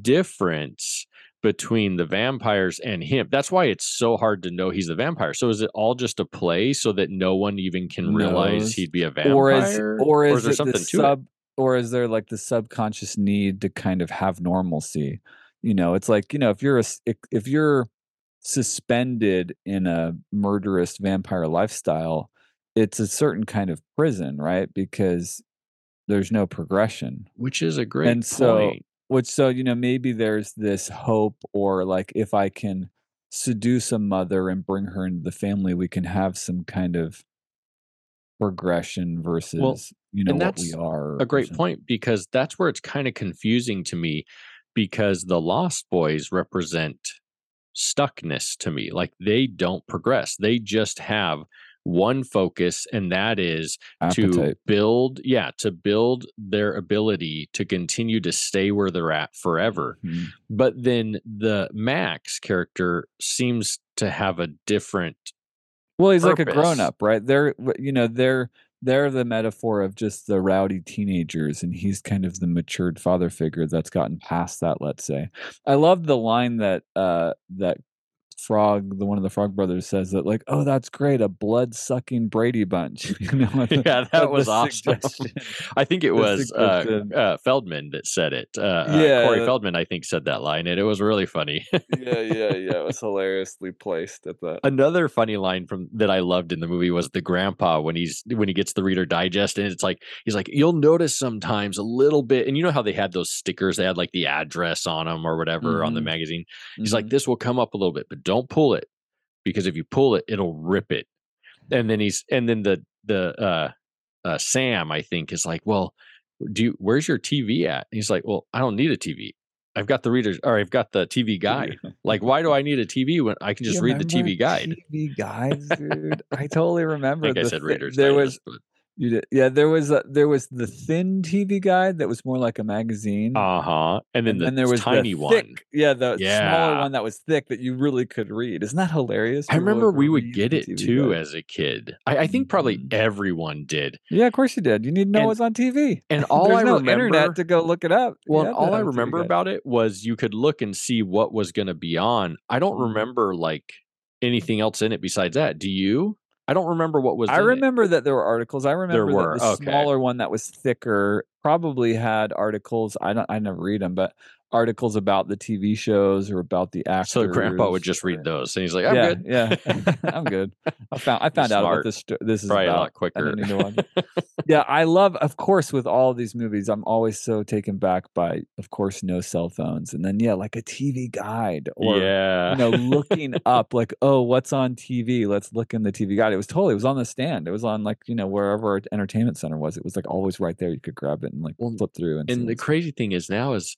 difference between the vampires and him. That's why it's so hard to know he's the vampire. So is it all just a play so that no one even can realize he'd be a vampire?
or is or is,
there something
the
to it?
or is there like the subconscious need to kind of have normalcy you know it's like you know if you're a if you're suspended in a murderous vampire lifestyle it's a certain kind of prison right because there's no progression.
Which is a great
And so-
point.
which so you know maybe there's this hope or like if i can seduce a mother and bring her into the family we can have some kind of progression versus you know what we
that's
are
a great point because that's where it's kind of confusing to me because the lost boys represent stuckness to me like they don't progress. They just have one focus, and that is to build, yeah, to build their ability to continue to stay where they're at forever.
Mhm.
But then the Max character seems to have a different
Well, he's like a grown up, right? They're you know, they're they're the metaphor of just the rowdy teenagers and he's kind of the matured father figure that's gotten past that, let's say. I love the line that uh that Frog, the one of the Frog brothers says that like, "Oh, that's great, a blood-sucking Brady bunch." you know,
yeah, that was awesome. I think it was uh, uh, Feldman that said it. Uh, uh,
Yeah,
Corey Feldman, I think, said that line, and it was really funny.
yeah, yeah, yeah. It was hilariously placed at that.
Another funny line from that I loved in the movie was the grandpa when he's when he gets the Reader Digest, and it's like he's like, you'll notice sometimes a little bit, and you know how they had those stickers, they had like the address on them or whatever on the
Mhm.
magazine. He's like,
Mhm.
this will come up a little bit, but don't pull it because if you pull it, it'll rip it. And then he's and then the the uh, uh Sam, I think, is like, well, do you where's your TV at? And he's like, well, I don't need a TV. I've got the readers or I've got the TV guide. Like, why do I need a TV when I can just read the TV guide?
TV guides, dude. I totally
I
remember.
think I said Reader's
there was
but-
you did, yeah. There was a, there was the thin TV guide that was more like a magazine.
uh-huh. And then
and
the
then there was
tiny
the
one.
thick, yeah, the smaller one that was thick that you really could read. Isn't that hilarious?
I remember we would get it
TV
too
guide.
as a kid. I, I think probably
Mhm.
everyone did.
Yeah, of course you did. You need to know
And-
what's on TV.
And all
There's
I
no
remember
internet to go look it up.
Well,
to
all I
have a TV
remember about it was you could look and see what was going to be on. I don't
Mhm.
remember like anything else in it besides that. Do you? I don't remember what was.
I
in it.
remember that there were articles. I remember
were,
that the
okay.
smaller one that was thicker probably had articles. I don't. I never read them, but articles about the TV shows or about the actors.
So Grandpa would just read those, and he's like, "I'm
yeah,
good."
yeah, I'm good. I found I found out what this this is
Probably
about.
a lot quicker.
don't need to watch it. yeah, I love, of course, with all these movies, I'm always so taken back by, of course, no cell phones, and then yeah, like a TV guide or
yeah,
you know, looking up like, oh, what's on TV? Let's look in the TV guide. It was totally, it was on the stand. It was on like, you know, wherever our entertainment center was. It was like always right there. You could grab it and like flip through. And,
and the crazy thing is now is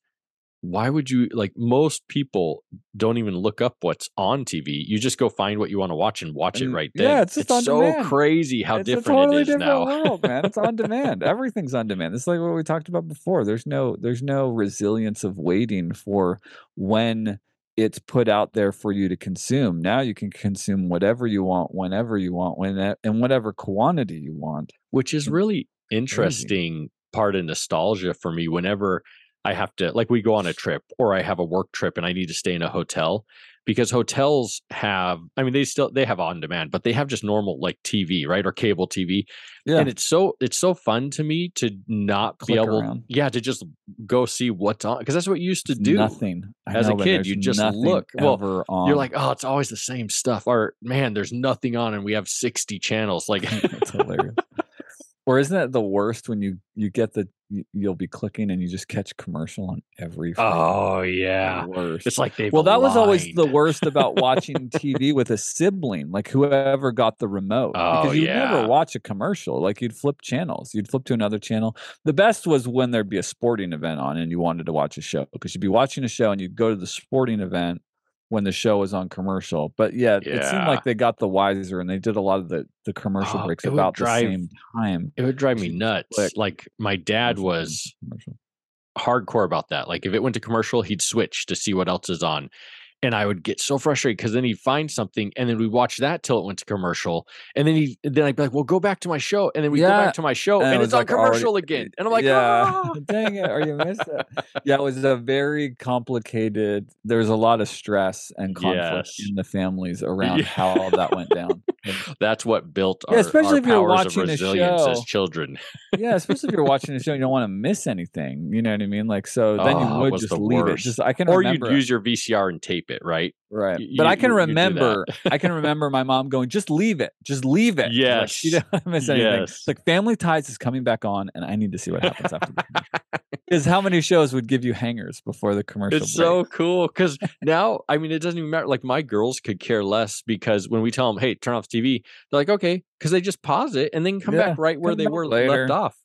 why would you like most people don't even look up what's on TV. You just go find what you want to watch and watch it
And-
right
yeah,
then.
it's just on
so
demand.
crazy how
it's
different
totally
it is
different
now.
world, man. It's on demand. Everything's on demand. It's like what we talked about before. There's no, there's no resilience of waiting for when it's put out there for you to consume. Now you can consume whatever you want, whenever you want, when and whatever quantity you want.
which is really interesting part of nostalgia for me whenever I have to like we go on a trip or I have a work trip and I need to stay in a hotel because hotels have I mean they still they have on demand but they have just normal like TV right or cable TV
Yeah.
and it's so it's so fun to me to not be able
around.
yeah to just go see what's on because that's what you used to do
Nothing. I
As a
know, but
kid, you just look. Well,
on.
you're like oh it's always the same stuff or man there's nothing on and we have 60 channels like
it's hilarious. Or isn't that the worst when you you get the you- you'll be clicking and you just catch commercial on every
oh yeah
worst.
it's like they
well, that was always the worst about watching TV with a sibling, like whoever got the remote,
Oh,
because you'd
yeah.
never watch a commercial. Like you'd flip channels, you'd flip to another channel. The best was when there'd be a sporting event on and you wanted to watch a show because you'd be watching a show and you'd go to the sporting event when the show was on commercial. But yeah, it seemed like they got the wiser and they did a lot of the the commercial
Oh,
breaks about
drive-
the same time.
It would drive me nuts.
clicked.
Like my dad was
commercial.
hardcore about that. Like if it went to commercial, he'd switch to see what else is on. And I would get so frustrated because then he'd find something and then we'd watch that till it went to commercial. And then he then I'd be like, well, go back to my show. And then we go back to my show
and
and,
it
it's
was,
on
like, already-
commercial again. And I'm like,
yeah,
"Ah."
dang it, or you missed it. Yeah, it was a very complicated. There was a lot of stress and conflict
Yes.
in the families around
Yeah.
how all that went down.
That's what built
Yeah,
our,
especially
our
if you're
powers of
watching a
resilience as children.
yeah, especially if you're watching a show, you don't want to miss anything. You know what I mean? Like, so then
Oh,
you
ah,
would just leave it. Just I can
Or
remember.
you'd use your VCR and tape it, right?
Right.
Y-
but I can
you- you do that.
remember I can remember my mom going, just leave it. Just leave it. Like, she
Yes.
don't miss anything.
Yes.
It's like Family Ties is coming back on and I need to see what happens after Because how many shows would give you hangers before the commercial
It's
break?
so cool because now, I mean, it doesn't even matter. Like my girls could care less because when we tell them, "Hey, turn off the TV," they're like, "Okay," because they just pause it and then come
Yeah,
back right where they were
later.
left off.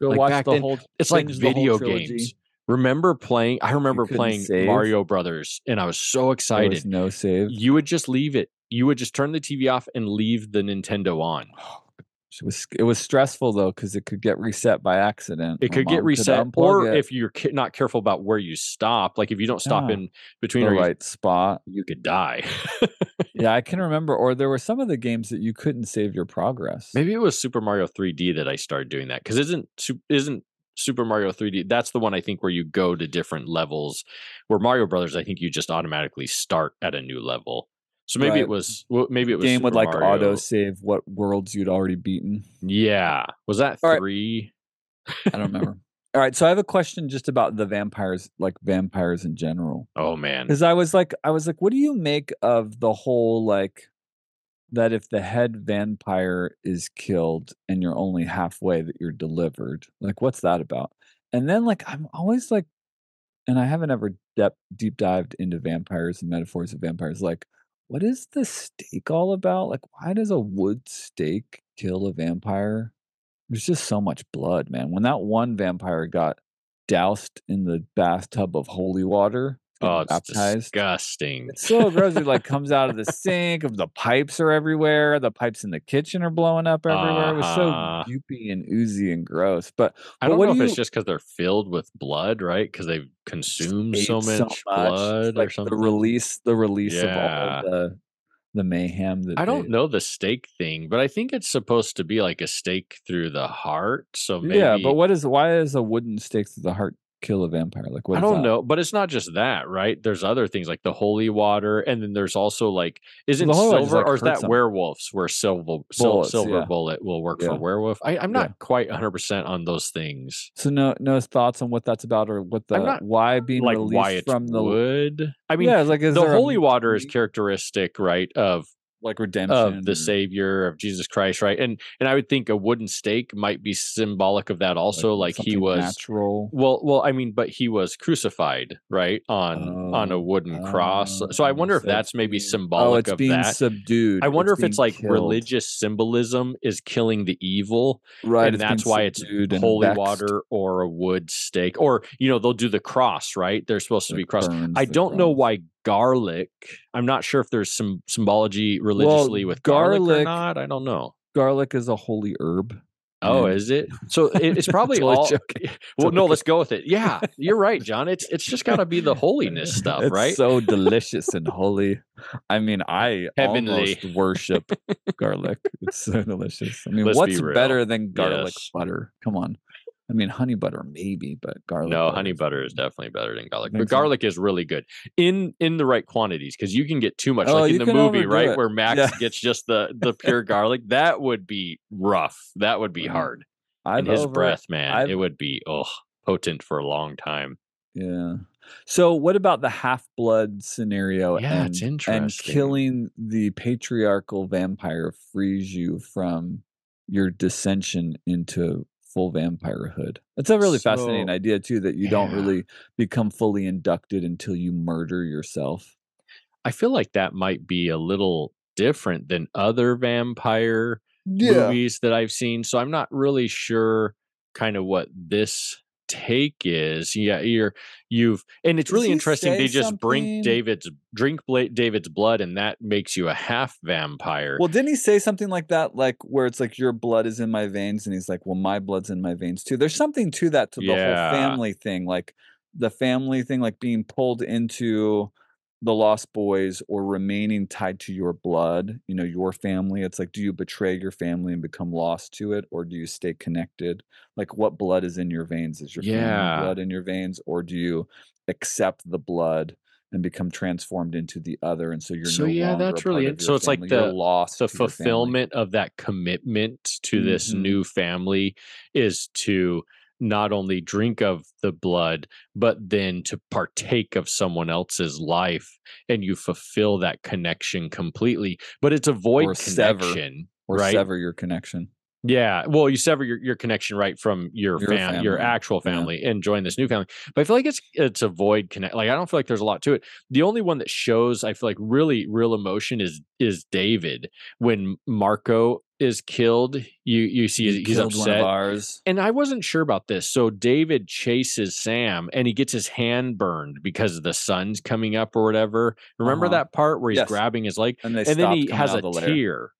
Go
like
watch the
then,
whole
It's like
binge the whole
video games. Remember playing? I remember playing
save.
Mario Brothers, and I was so
There
excited.
was no save.
You would just leave it you would just turn the TV off and leave the Nintendo on.
Oh, It was it was stressful though because it could get reset by accident.
It
My
could get reset,
unplug
or
it,
if you're not careful about where you stop, like if you don't stop
Yeah.
in between,
the
or you,
right spot.
you could die.
Yeah, I can remember. Or there were some of the games that you couldn't save your progress.
Maybe it was Super Mario 3D that I started doing that because isn't isn't Super Mario 3D? That's the one I think where you go to different levels. Where Mario Brothers, I think you just automatically start at a new level. So maybe
Right.
it was well, maybe it was
game would like
Mario.
auto save what worlds you'd already beaten.
Yeah, was that
All right.
three?
I don't remember. All right, so I have a question just about the vampires, like vampires in general.
Oh man,
Because I was like, I was like, what do you make of the whole like that if the head vampire is killed and you're only halfway that you're delivered? Like, what's that about? And then like I'm always like, and I haven't ever deep deep dived into vampires and metaphors of vampires. Like, what is the stake all about? Like, why does a wood stake kill a vampire? There's just so much blood, man. When that one vampire got doused in the bathtub of holy water,
oh, it's
baptized.
disgusting.
It's so gross. It like comes out of the sink. Of the pipes are everywhere. The pipes in the kitchen are blowing up everywhere. It was so
Uh-huh.
goopy and oozy and gross. But
I
but
don't
what
know
do
if
you
it's just because they're filled with blood, right? Because they've consumed
ate
so much, blood
like
or something.
The release, the release
Yeah.
of all the the mayhem that
I don't
they-
know the stake thing, but I think it's supposed to be like a stake through the heart. So maybe
Yeah, but what is why is a wooden stake through the heart kill a vampire? Like what
I don't
that?
know, but it's not just that, right? There's other things like the holy water, and then there's also like, isn't
holy water just,
silver
like,
or is that
them.
werewolves where silver
Bullets,
silver
yeah.
bullet will work
Yeah.
for werewolf? I, I'm
Yeah.
not quite 100 percent on those things,
So no no thoughts on what that's about or what the
not
why being
like
released
why it's
from the
wood. I mean,
yeah, like
the
there a
holy water is characteristic, right, of
like redemption
of the savior of jesus christ right and and i would think a wooden stake might be symbolic of that also like, he was
natural.
well well i mean but he was crucified right on on a
Oh,
wooden cross so i
oh,
wonder if that's maybe
oh,
symbolic
it's
of
being
that
subdued.
i wonder if it's like
killed.
religious symbolism is killing the evil
right?
and that's why it's holy
vexed.
water or a wood stake or you know they'll do the cross right they're supposed to be cross I don't know why garlic. I'm not sure if there's some symbology religiously with garlic, or not. I don't know.
garlic is a holy herb.
Oh, is it? So it, it's probably
Totally
all.
joking.
Well, no, let's go with it. Yeah, you're right, John. It's it's just got to be the holiness stuff,
It's
right?
So delicious and holy. I mean, I
Heavenly.
almost worship garlic. It's so delicious. I mean,
Let's
what's
real.
better than garlic
Yes.
butter? Come on. I mean, honey butter maybe, but garlic.
no,
butter
honey
is-
butter is definitely better than garlic, but garlic is really good in in the right quantities because you can get too much.
Oh,
like in the movie, right,
it.
where Max
Yeah.
gets just the the pure garlic, that would be rough. That would be
Mhm.
hard.
I've
And his
over-
breath, man,
I've-
it would be oh potent for a long time.
Yeah. So, what about the half blood scenario?
Yeah,
and,
it's interesting.
And killing the patriarchal vampire frees you from your dissension into full vampirehood. It's a really fascinating idea too. That you don't really become fully inducted until you murder yourself.
I feel like that might be a little different than other vampire movies that I've seen. So I'm not really sure kind of what this take is. Yeah, you're you've and it's
Does
really interesting. They just bring
something?
David's drink David's blood, and that makes you a half vampire.
Well, didn't he say something like that? Like where it's like your blood is in my veins, and he's like, "Well, my blood's in my veins too." There's something to that to the
Yeah.
whole family thing, like the family thing, like being pulled into the Lost Boys or remaining tied to your blood. You know, your family. It's like, do you betray your family and become lost to it, or do you stay connected? Like, what blood is in your veins? Is your
Yeah.
family blood in your veins, or do you accept the blood? And become transformed into the other, and so you're
So,
no
yeah, that's really it. So it's like
family. You're
the-
lost
the
to your family.
fulfillment of that commitment to this
Mhm.
new family is to not only drink of the blood but then to partake of someone else's life and you fulfill that connection completely but it's a void
Or sever.
connection
or
right
sever your connection.
Yeah, well, you sever your, your connection right from your
Your
fam, your
family,
actual
yeah.
family, and join this new family. But I feel like it's it's a void connect. Like I don't feel like there's a lot to it. The only one that shows I feel like really real emotion is is David when Marko is killed. You you see
He
he's upset, and I wasn't sure about this. So David chases Sam, and he gets his hand burned because the sun's coming up or whatever. Remember
Uh-huh.
that part where he's
Yes.
grabbing his leg?
And they
and then he has a
the
tear.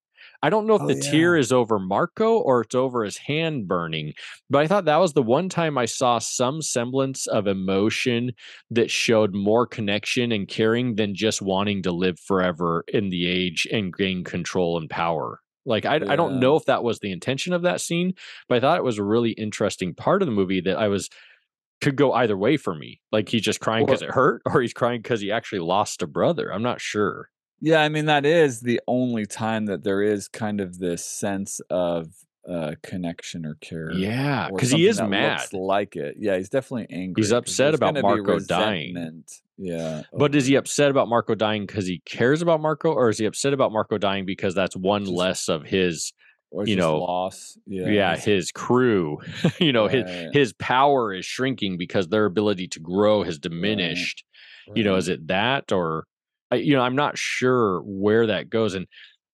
I don't know if
Oh,
the tear is over Marko or it's over his hand burning, but I thought that was the one time I saw some semblance of emotion that showed more connection and caring than just wanting to live forever in the age and gain control and power. Like I, I don't know if that was the intention of that scene, but I thought it was a really interesting part of the movie that I was could go either way for me. Like he's just crying because it hurt, or he's crying because he actually lost a brother. I'm not sure.
Yeah, I mean that is the only time that there is kind of this sense of uh connection or care.
Yeah, because he is mad.
like it. Yeah, he's definitely angry.
He's upset about Marko dying.
Yeah.
But is he upset about Marko dying because he cares about Marko, or is he upset about Marko dying because that's one
Just-
less of his,
or
you know,
loss? Yeah.
yeah, his crew? you know, his
right,
his power is shrinking because their ability to grow has diminished. You know, is it that, or I, you know, I'm not sure where that goes, and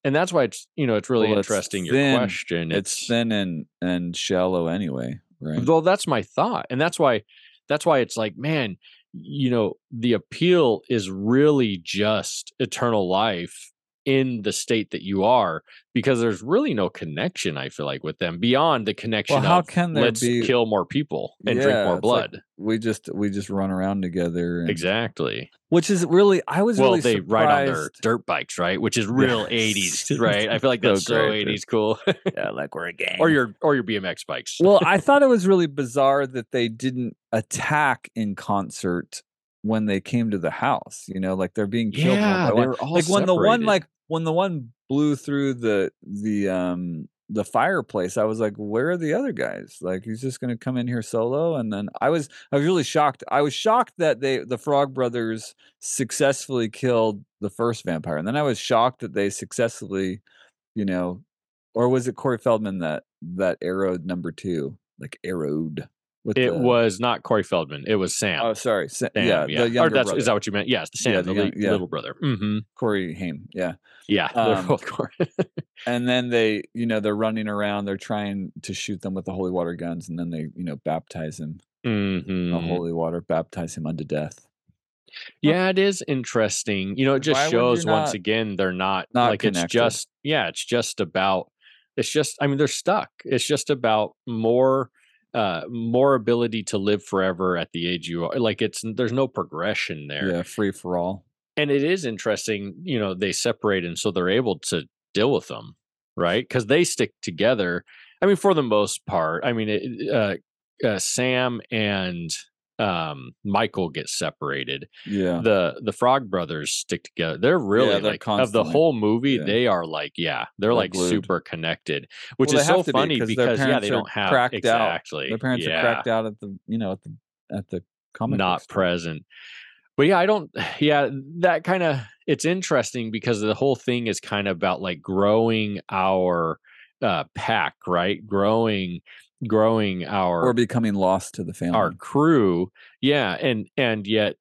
and that's why it's you know it's really
Well, it's
interesting your
thin.
question.
it's thin and and shallow anyway, right?
Well, that's my thought, and that's why that's why it's like, man, you know, the appeal is really just eternal life in the state that you are because there's really no connection i feel like with them beyond the connection
how
of
can
let's
be-
kill more people and drink more
it's like
blood
we just we just run around together, and,
exactly
which is really I was
well
really
they ride on their dirt bikes right which is real
Yeah.
80s right i feel like
So
that's so
great,
80s cool
yeah, like we're a gang.
or your or your bmx bikes
well, I thought it was really bizarre that they didn't attack in concert when they came to the house. You know, like they're being killed
yeah they were all
Like when the one, like when the one blew through the the um the fireplace, I was like, where are the other guys? Like he's just gonna come in here solo. And then I was I was really shocked. I was shocked that they the Frog Brothers successfully killed the first vampire, and then I was shocked that they successfully, you know, or was it Corey Feldman that that arrowed number two, like arrowed?
It
the,
was not corey feldman it was sam
Oh, sorry. Sa-
Sam,
yeah,
yeah, or that's
brother,
is that what you meant yes the sam
Yeah,
the,
the young-
li-
yeah.
little brother hmm
Corey Haim. Yeah.
yeah
Um, and then they you know they're running around they're trying to shoot them with the holy water guns and then they you know baptize him in the holy water baptize him unto death
Yeah, it is interesting. You know, it just
Why
shows once
not-
again they're not,
not
like it's just yeah, it's just about it's just I mean they're stuck. It's just about more uh more ability to live forever at the age you are. Like it's there's no progression there.
yeah free for all
And it is interesting, you know, they separate and so they're able to deal with them, right? Cuz they stick together. I mean for the most part. I mean it, uh, uh Sam and um Michael gets separated
yeah
the the frog brothers stick together they're really
they're
like of the whole movie
yeah.
they are like yeah they're,
They're
like
glued.
super connected which
Well,
is so
funny be,
funny
'cause their
because yeah they don't have
cracked out.
exactly
their parents
yeah,
are cracked out at the you know at the at the comic
not present but yeah i don't yeah that kind of it's interesting because the whole thing is kind of about like growing our uh pack right growing growing our
or becoming lost to the family
our crew yeah and and yet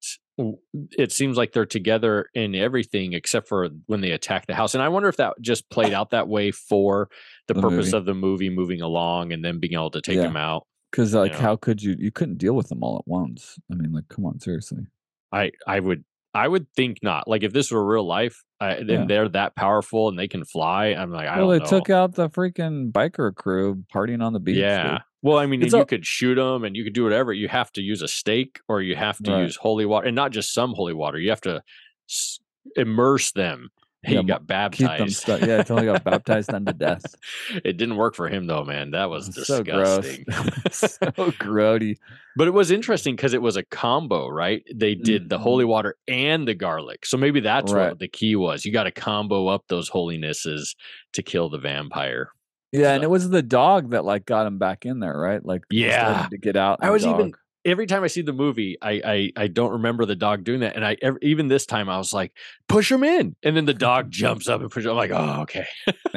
it seems like they're together in everything except for when they attack the house and i wonder if that just played out that way for the,
The
purpose
movie.
of the movie moving along and then being able to take
Yeah.
them out
because like
know.
how could you you couldn't deal with them all at once i mean like come on seriously
i i would i would think not like if this were real life I, then
Yeah.
they're that powerful and they can fly i'm like i
well they
know
took out the freaking biker crew partying on the beach dude.
yeah well i mean you
all-
could shoot them and you could do whatever you have to use a stake or you have to
Right.
use holy water and not just some holy water you have to s- immerse them
Yeah,
he got baptized.
stuck yeah he got baptized unto death.
It didn't work for him though man. That was
so gross.
Disgusting
so grody.
But it was interesting because it was a combo right? They did the
Mhm.
holy water and the garlic. So maybe that's
Right.
what the key was. You got to combo up those holinesses to kill the vampire.
Yeah and it was the dog that like got him back in there right? Like
Yeah.
to get out
I was even-
dog.
Every time I see the movie, I, I I don't remember the dog doing that, and I ev- even this time I was like, push him in, and then the dog jumps up and pushes. I'm like, oh okay,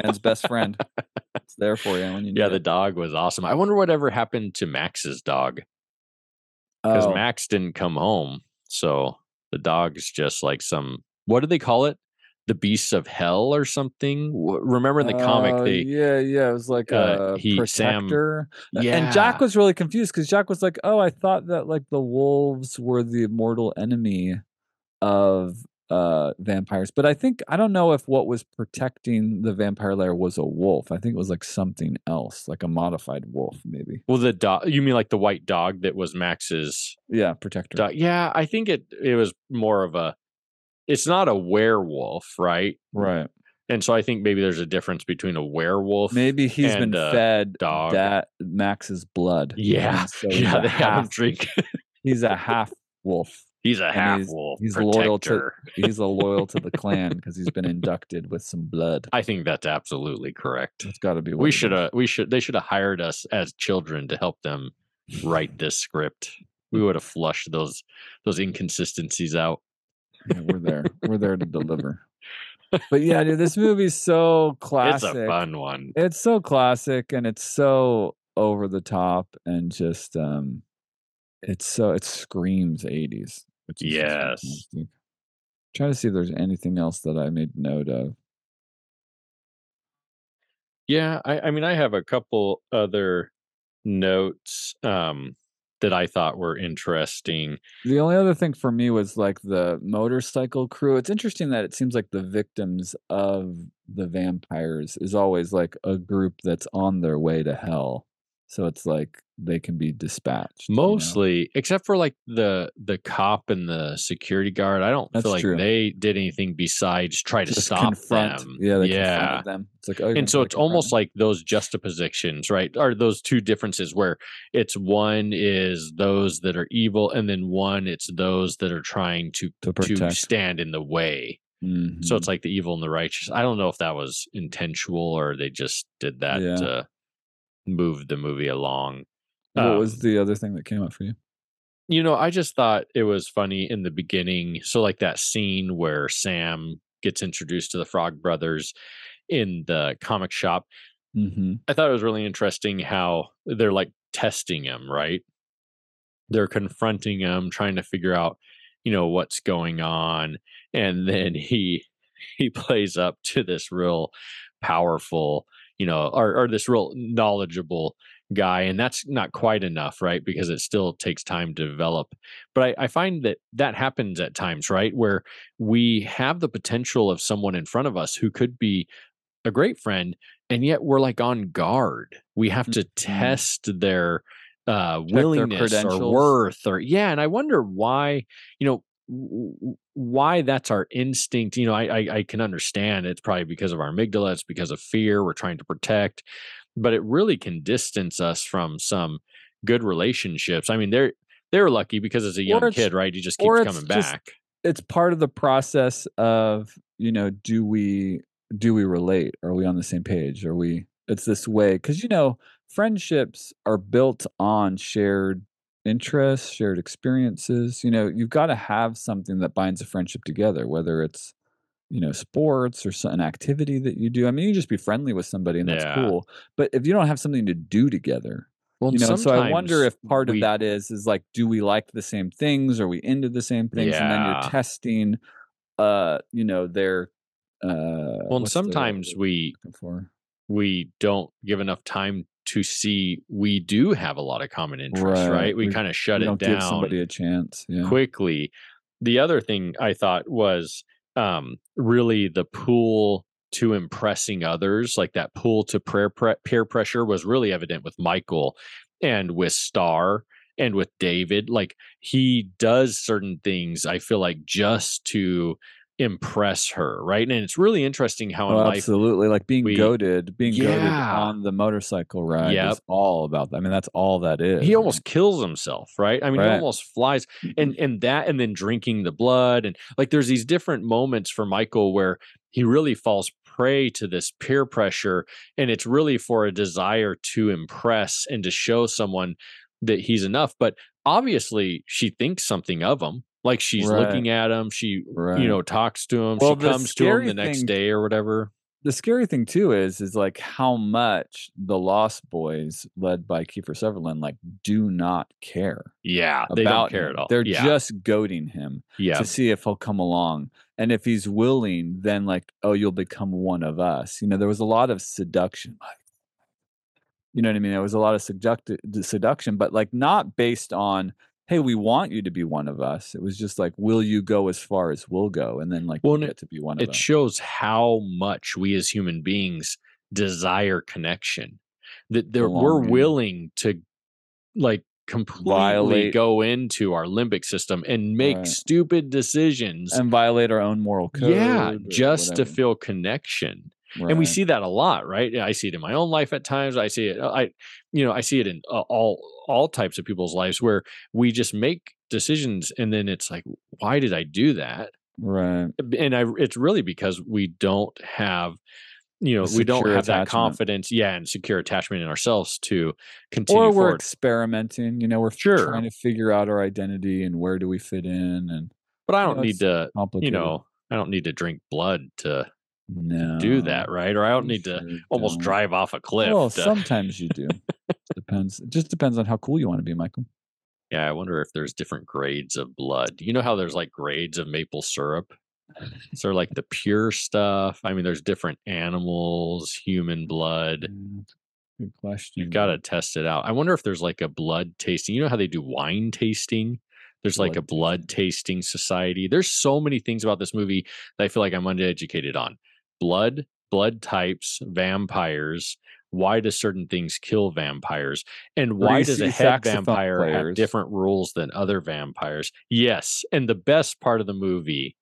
man's best friend It's there for you when you
yeah,
it.
the dog was awesome. I wonder whatever happened to Max's dog because
Oh,
Max didn't come home. So the dog's just like some what do they call it? The beasts of hell or something? Remember in the comic
oh,
they
yeah, yeah, it was like
uh,
a
he-
protector. A-
yeah.
And Jack was really confused because Jack was like, "Oh, I thought that like the wolves were the mortal enemy of uh vampires." But I think I don't know if what was protecting the vampire lair was a wolf. I think it was like something else, like a modified wolf, maybe.
well the dog you mean like the white dog that was Max's
Yeah, protector.
dog? Yeah, I think it it was more of a it's not a werewolf, right?
Right.
And so I think maybe there's a difference between a werewolf.
Maybe he's been fed
dog.
that Max's blood.
Yeah,
so he's
yeah,
a
they have him
half-
drink.
He's a half wolf.
He's a half
he's-
wolf.
he's loyal to- He's a loyal to the clan because he's been inducted with some blood.
I think that's absolutely correct.
It's got to be.
We should have. We should. They should have hired us as children to help them write this script. We mm. would have flushed those those inconsistencies out.
Yeah, we're there. We're there to deliver. But yeah, dude, this movie's so classic.
It's a fun one.
It's so classic and it's so over the top and just um it's so it screams 80s. Which is
Yes.
Trying to see if there's anything else that I made note of.
Yeah, I, I mean, I have a couple other notes um, that I thought were interesting.
The only other thing for me was like the motorcycle crew. It's interesting that it seems like the victims of the vampires is always like a group that's on their way to hell. So it's like they can be dispatched. you know?
Mostly, except for like the the cop and the security guard, I don't
That's
feel like
true.
they did anything besides try to stop
confront.
them.
Yeah, they
yeah.
them. It's like, oh,
and so it's almost like those juxtapositions right are those two differences where it's one is those that are evil and then one it's those that are trying to
To
to stand in the way
me.
so it's mm-hmm. like the evil and the righteous i don't know if that was intentional or they just did that
Yeah.
to move the movie along
what was
um,
the other thing that came up for you?
you know i just thought it was funny in the beginning so like that scene where sam gets introduced to the frog brothers in the comic shop
Mm-hmm.
I thought it was really interesting how they're like testing him, right? They're confronting him, trying to figure out, you know, what's going on, and then he he plays up to this real powerful, you know, or, or this real knowledgeable guy, and that's not quite enough, right? Because it still takes time to develop. But I, I find that that happens at times, right, where we have the potential of someone in front of us who could be a great friend and yet we're like on guard we have to
Mhm.
test their uh willingness or worth or yeah and i wonder why you know why that's our instinct you know I, I i can understand it's probably because of our amygdala it's because of fear we're trying to protect but it really can distance us from some good relationships i mean they're they're lucky because as a young kid right he just keeps coming
just-
back
It's part of the process of you know, do we do we relate? Are we on the same page? Are we? It's this way because you know, friendships are built on shared interests, shared experiences. You know, you've got to have something that binds a friendship together, whether it's you know sports or so- an activity that you do. I mean, you just be friendly with somebody and that's
Yeah.
cool. But if you don't have something to do together,
well
you know so i wonder if part
we-
of that is is like do we like the same things are we into the same things and then
Yeah.
you're testing uh you know their uh
well and
what's the word
sometimes we we don't give enough time to see we do have a lot of common interests, right?
Right.
We,
We-
kind of shut it
don't give somebody
down
a chance yeah
quickly. The other thing I thought was um, really the pull to impressing others, like that pull to prayer pre- peer pressure was really evident with Michael and with Star and with David. Like he does certain things, I feel like just to impress her, right? And it's really interesting how in
Oh,
life
absolutely like being
we-
goaded being goaded on the motorcycle ride
Yep.
is all about that. I mean that's all that is.
he almost kills himself right? I mean he almost flies and and that and then drinking the blood and like there's these different moments for michael where he really falls prey to this peer pressure and it's really for a desire to impress and to show someone that he's enough but obviously she thinks something of him like she's
Right.
looking at him she
right
you know talks to him
Well,
she comes to him the next
thing-
day or whatever
the scary thing too is is like how much the Lost Boys, led by Kiefer Sutherland, like do not care
Yeah, they don't care at all.
They're
yeah,
just goading him
yeah,
to see if he'll come along. And if he's willing, then like, oh, you'll become one of us. You know, there was a lot of seduction. You know what I mean? There was a lot of seduct- seduction, but like not based on, hey, we want you to be one of us. It was just like, will you go as far as we'll go? And then like
Well,
get to be one of us.
it
us.
shows how much we as human beings desire connection. That we're willing to like completely
Violate-
go into our limbic system and make
Right.
stupid decisions.
and violate our own moral code.
yeah, just to feel connection. And we see that a lot right i see it in my own life at times i see it i you know i see it in uh, all all types of people's lives where we just make decisions and then it's like why did i do that
right.
and i it's really because we don't have you know we don't have that
attachment.
confidence yeah and secure attachment in ourselves to continue
Or we're
forward
experimenting. You know, we're
Sure.
trying to figure out our identity and where do we fit in and
but i don't
know,
need to you know i don't need to drink blood to
no,
do that right or i don't need to
sure
almost
don't.
drive off a cliff
Well,
to-
sometimes you do. depends. It just depends on how cool you want to be, Michael.
Yeah, I wonder if there's different grades of blood. You know how there's like grades of maple syrup? Is there like the pure stuff? I mean, there's different animals, human blood.
Good question.
You've got to test it out. I wonder if there's like a blood tasting. You know how they do wine tasting? There's like a
Blood
blood tasting society. There's so many things about this movie that I feel like I'm undereducated on. Blood, blood types, vampires. Why do certain things kill vampires? And why does a head vampire have different rules than other vampires? Yes. And the best part of the movie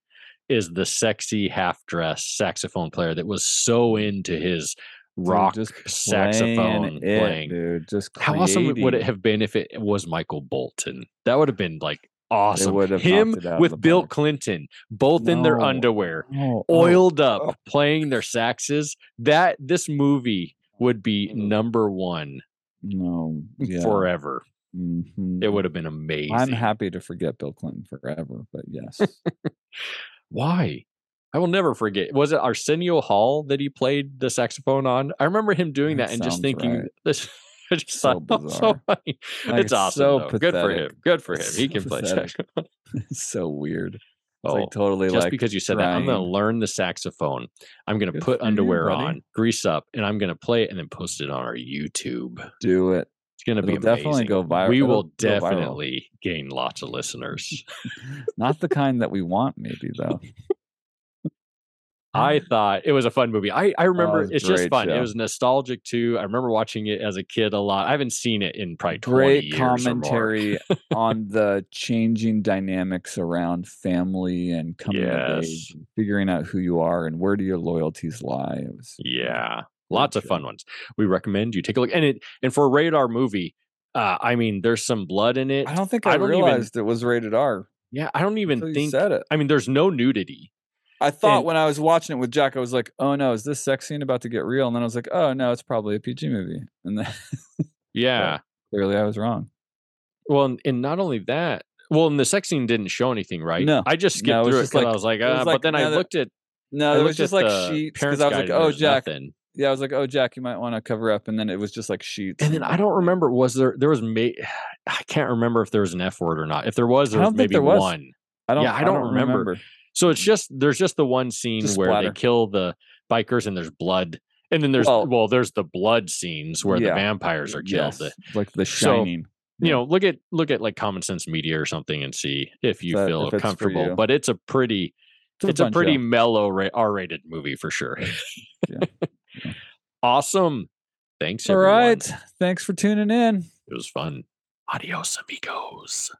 is the sexy half dressed saxophone player that was so mm. into his
Dude,
rock
just
saxophone
playing, it,
playing.
dude. Just
How awesome would it have been if it was Michael Bolton? That would have been like awesome.
would have
Him
knocked it out of the
with Bill
park.
Clinton, both in their underwear,
Oh, oh,
oiled up,
oh.
playing their saxes. That this movie would be number one
No, yeah.
forever.
mhm.
It would have been amazing.
I'm happy to forget Bill Clinton forever, but yes.
Why? I will never forget. Was it Arsenio Hall that he played the saxophone on? I remember him doing
That
that, and just thinking
right.
this. I just
So
thought so funny.
Like,
it's awesome.
so.
Good for him. Good for him.
It's
He
so
can play
pathetic.
saxophone.
it's so weird. It's
Oh,
like totally
just
like
because you said that, I'm going to learn the saxophone. I'm going to put
for you,
underwear on, grease up, and I'm going to play it and then post it on our YouTube.
do it.
It's going to be
It'll definitely
amazing.
go viral-
We will
viral.
definitely gain lots of listeners.
Not the kind that we want, maybe though.
I thought it was a fun movie. I, I remember
it's a
it's just fun. It was nostalgic too. I remember watching it as a kid a lot. I haven't seen it in probably 20
great
years or more.
commentary on the changing dynamics around family and coming of age, and figuring out who you are and where do your loyalties lie. It was
Yeah. Lots of fun ones. We recommend you take a look. And it and for a rated R movie, uh, I mean, there's some blood in it.
I don't think
I
I,
don't even-
realized it was rated R.
Yeah, I don't even think.
said it.
I mean, there's no nudity.
I thought
and-
when I was watching it with Jack, I was like, "Oh no, is this sex scene about to get real?" And then I was like, "Oh no, it's probably a PG movie." And then
Yeah.
clearly, I was wrong.
Well, and, not only that. Well, and the sex scene didn't show anything, right?
No.
I just skipped
No,
through it because
like-
I was like,
it ah,
was
like
but then I looked at.
No, it was just like sheets because I was like, "Oh, Jack."
nothing.
Yeah, I was like, "Oh, Jack, you might want to cover up." And then it was just like sheets.
And then I don't remember. Was there? There was. Ma- I can't remember if there was an F word or not. If there was,
I
there was
don't
maybe
there was.
one.
I don't.
yeah, I don't remember. So it's just there's just the one scene
Just
where they kill the bikers and there's blood, and then there's well,
Well-
there's the blood scenes where
Yeah.
the vampires are killed.
Yes, like the
So,
shining.
You know, look at look at like Common Sense Media or something and see if you
That-
feel
if
comfortable.
you.
But it's a pretty it's a
fun
pretty
show.
mellow R-rated movie for sure.
Yeah. Yeah.
awesome. Thanks.
All
everyone.
right. Thanks for tuning in.
It was fun. Adios, amigos.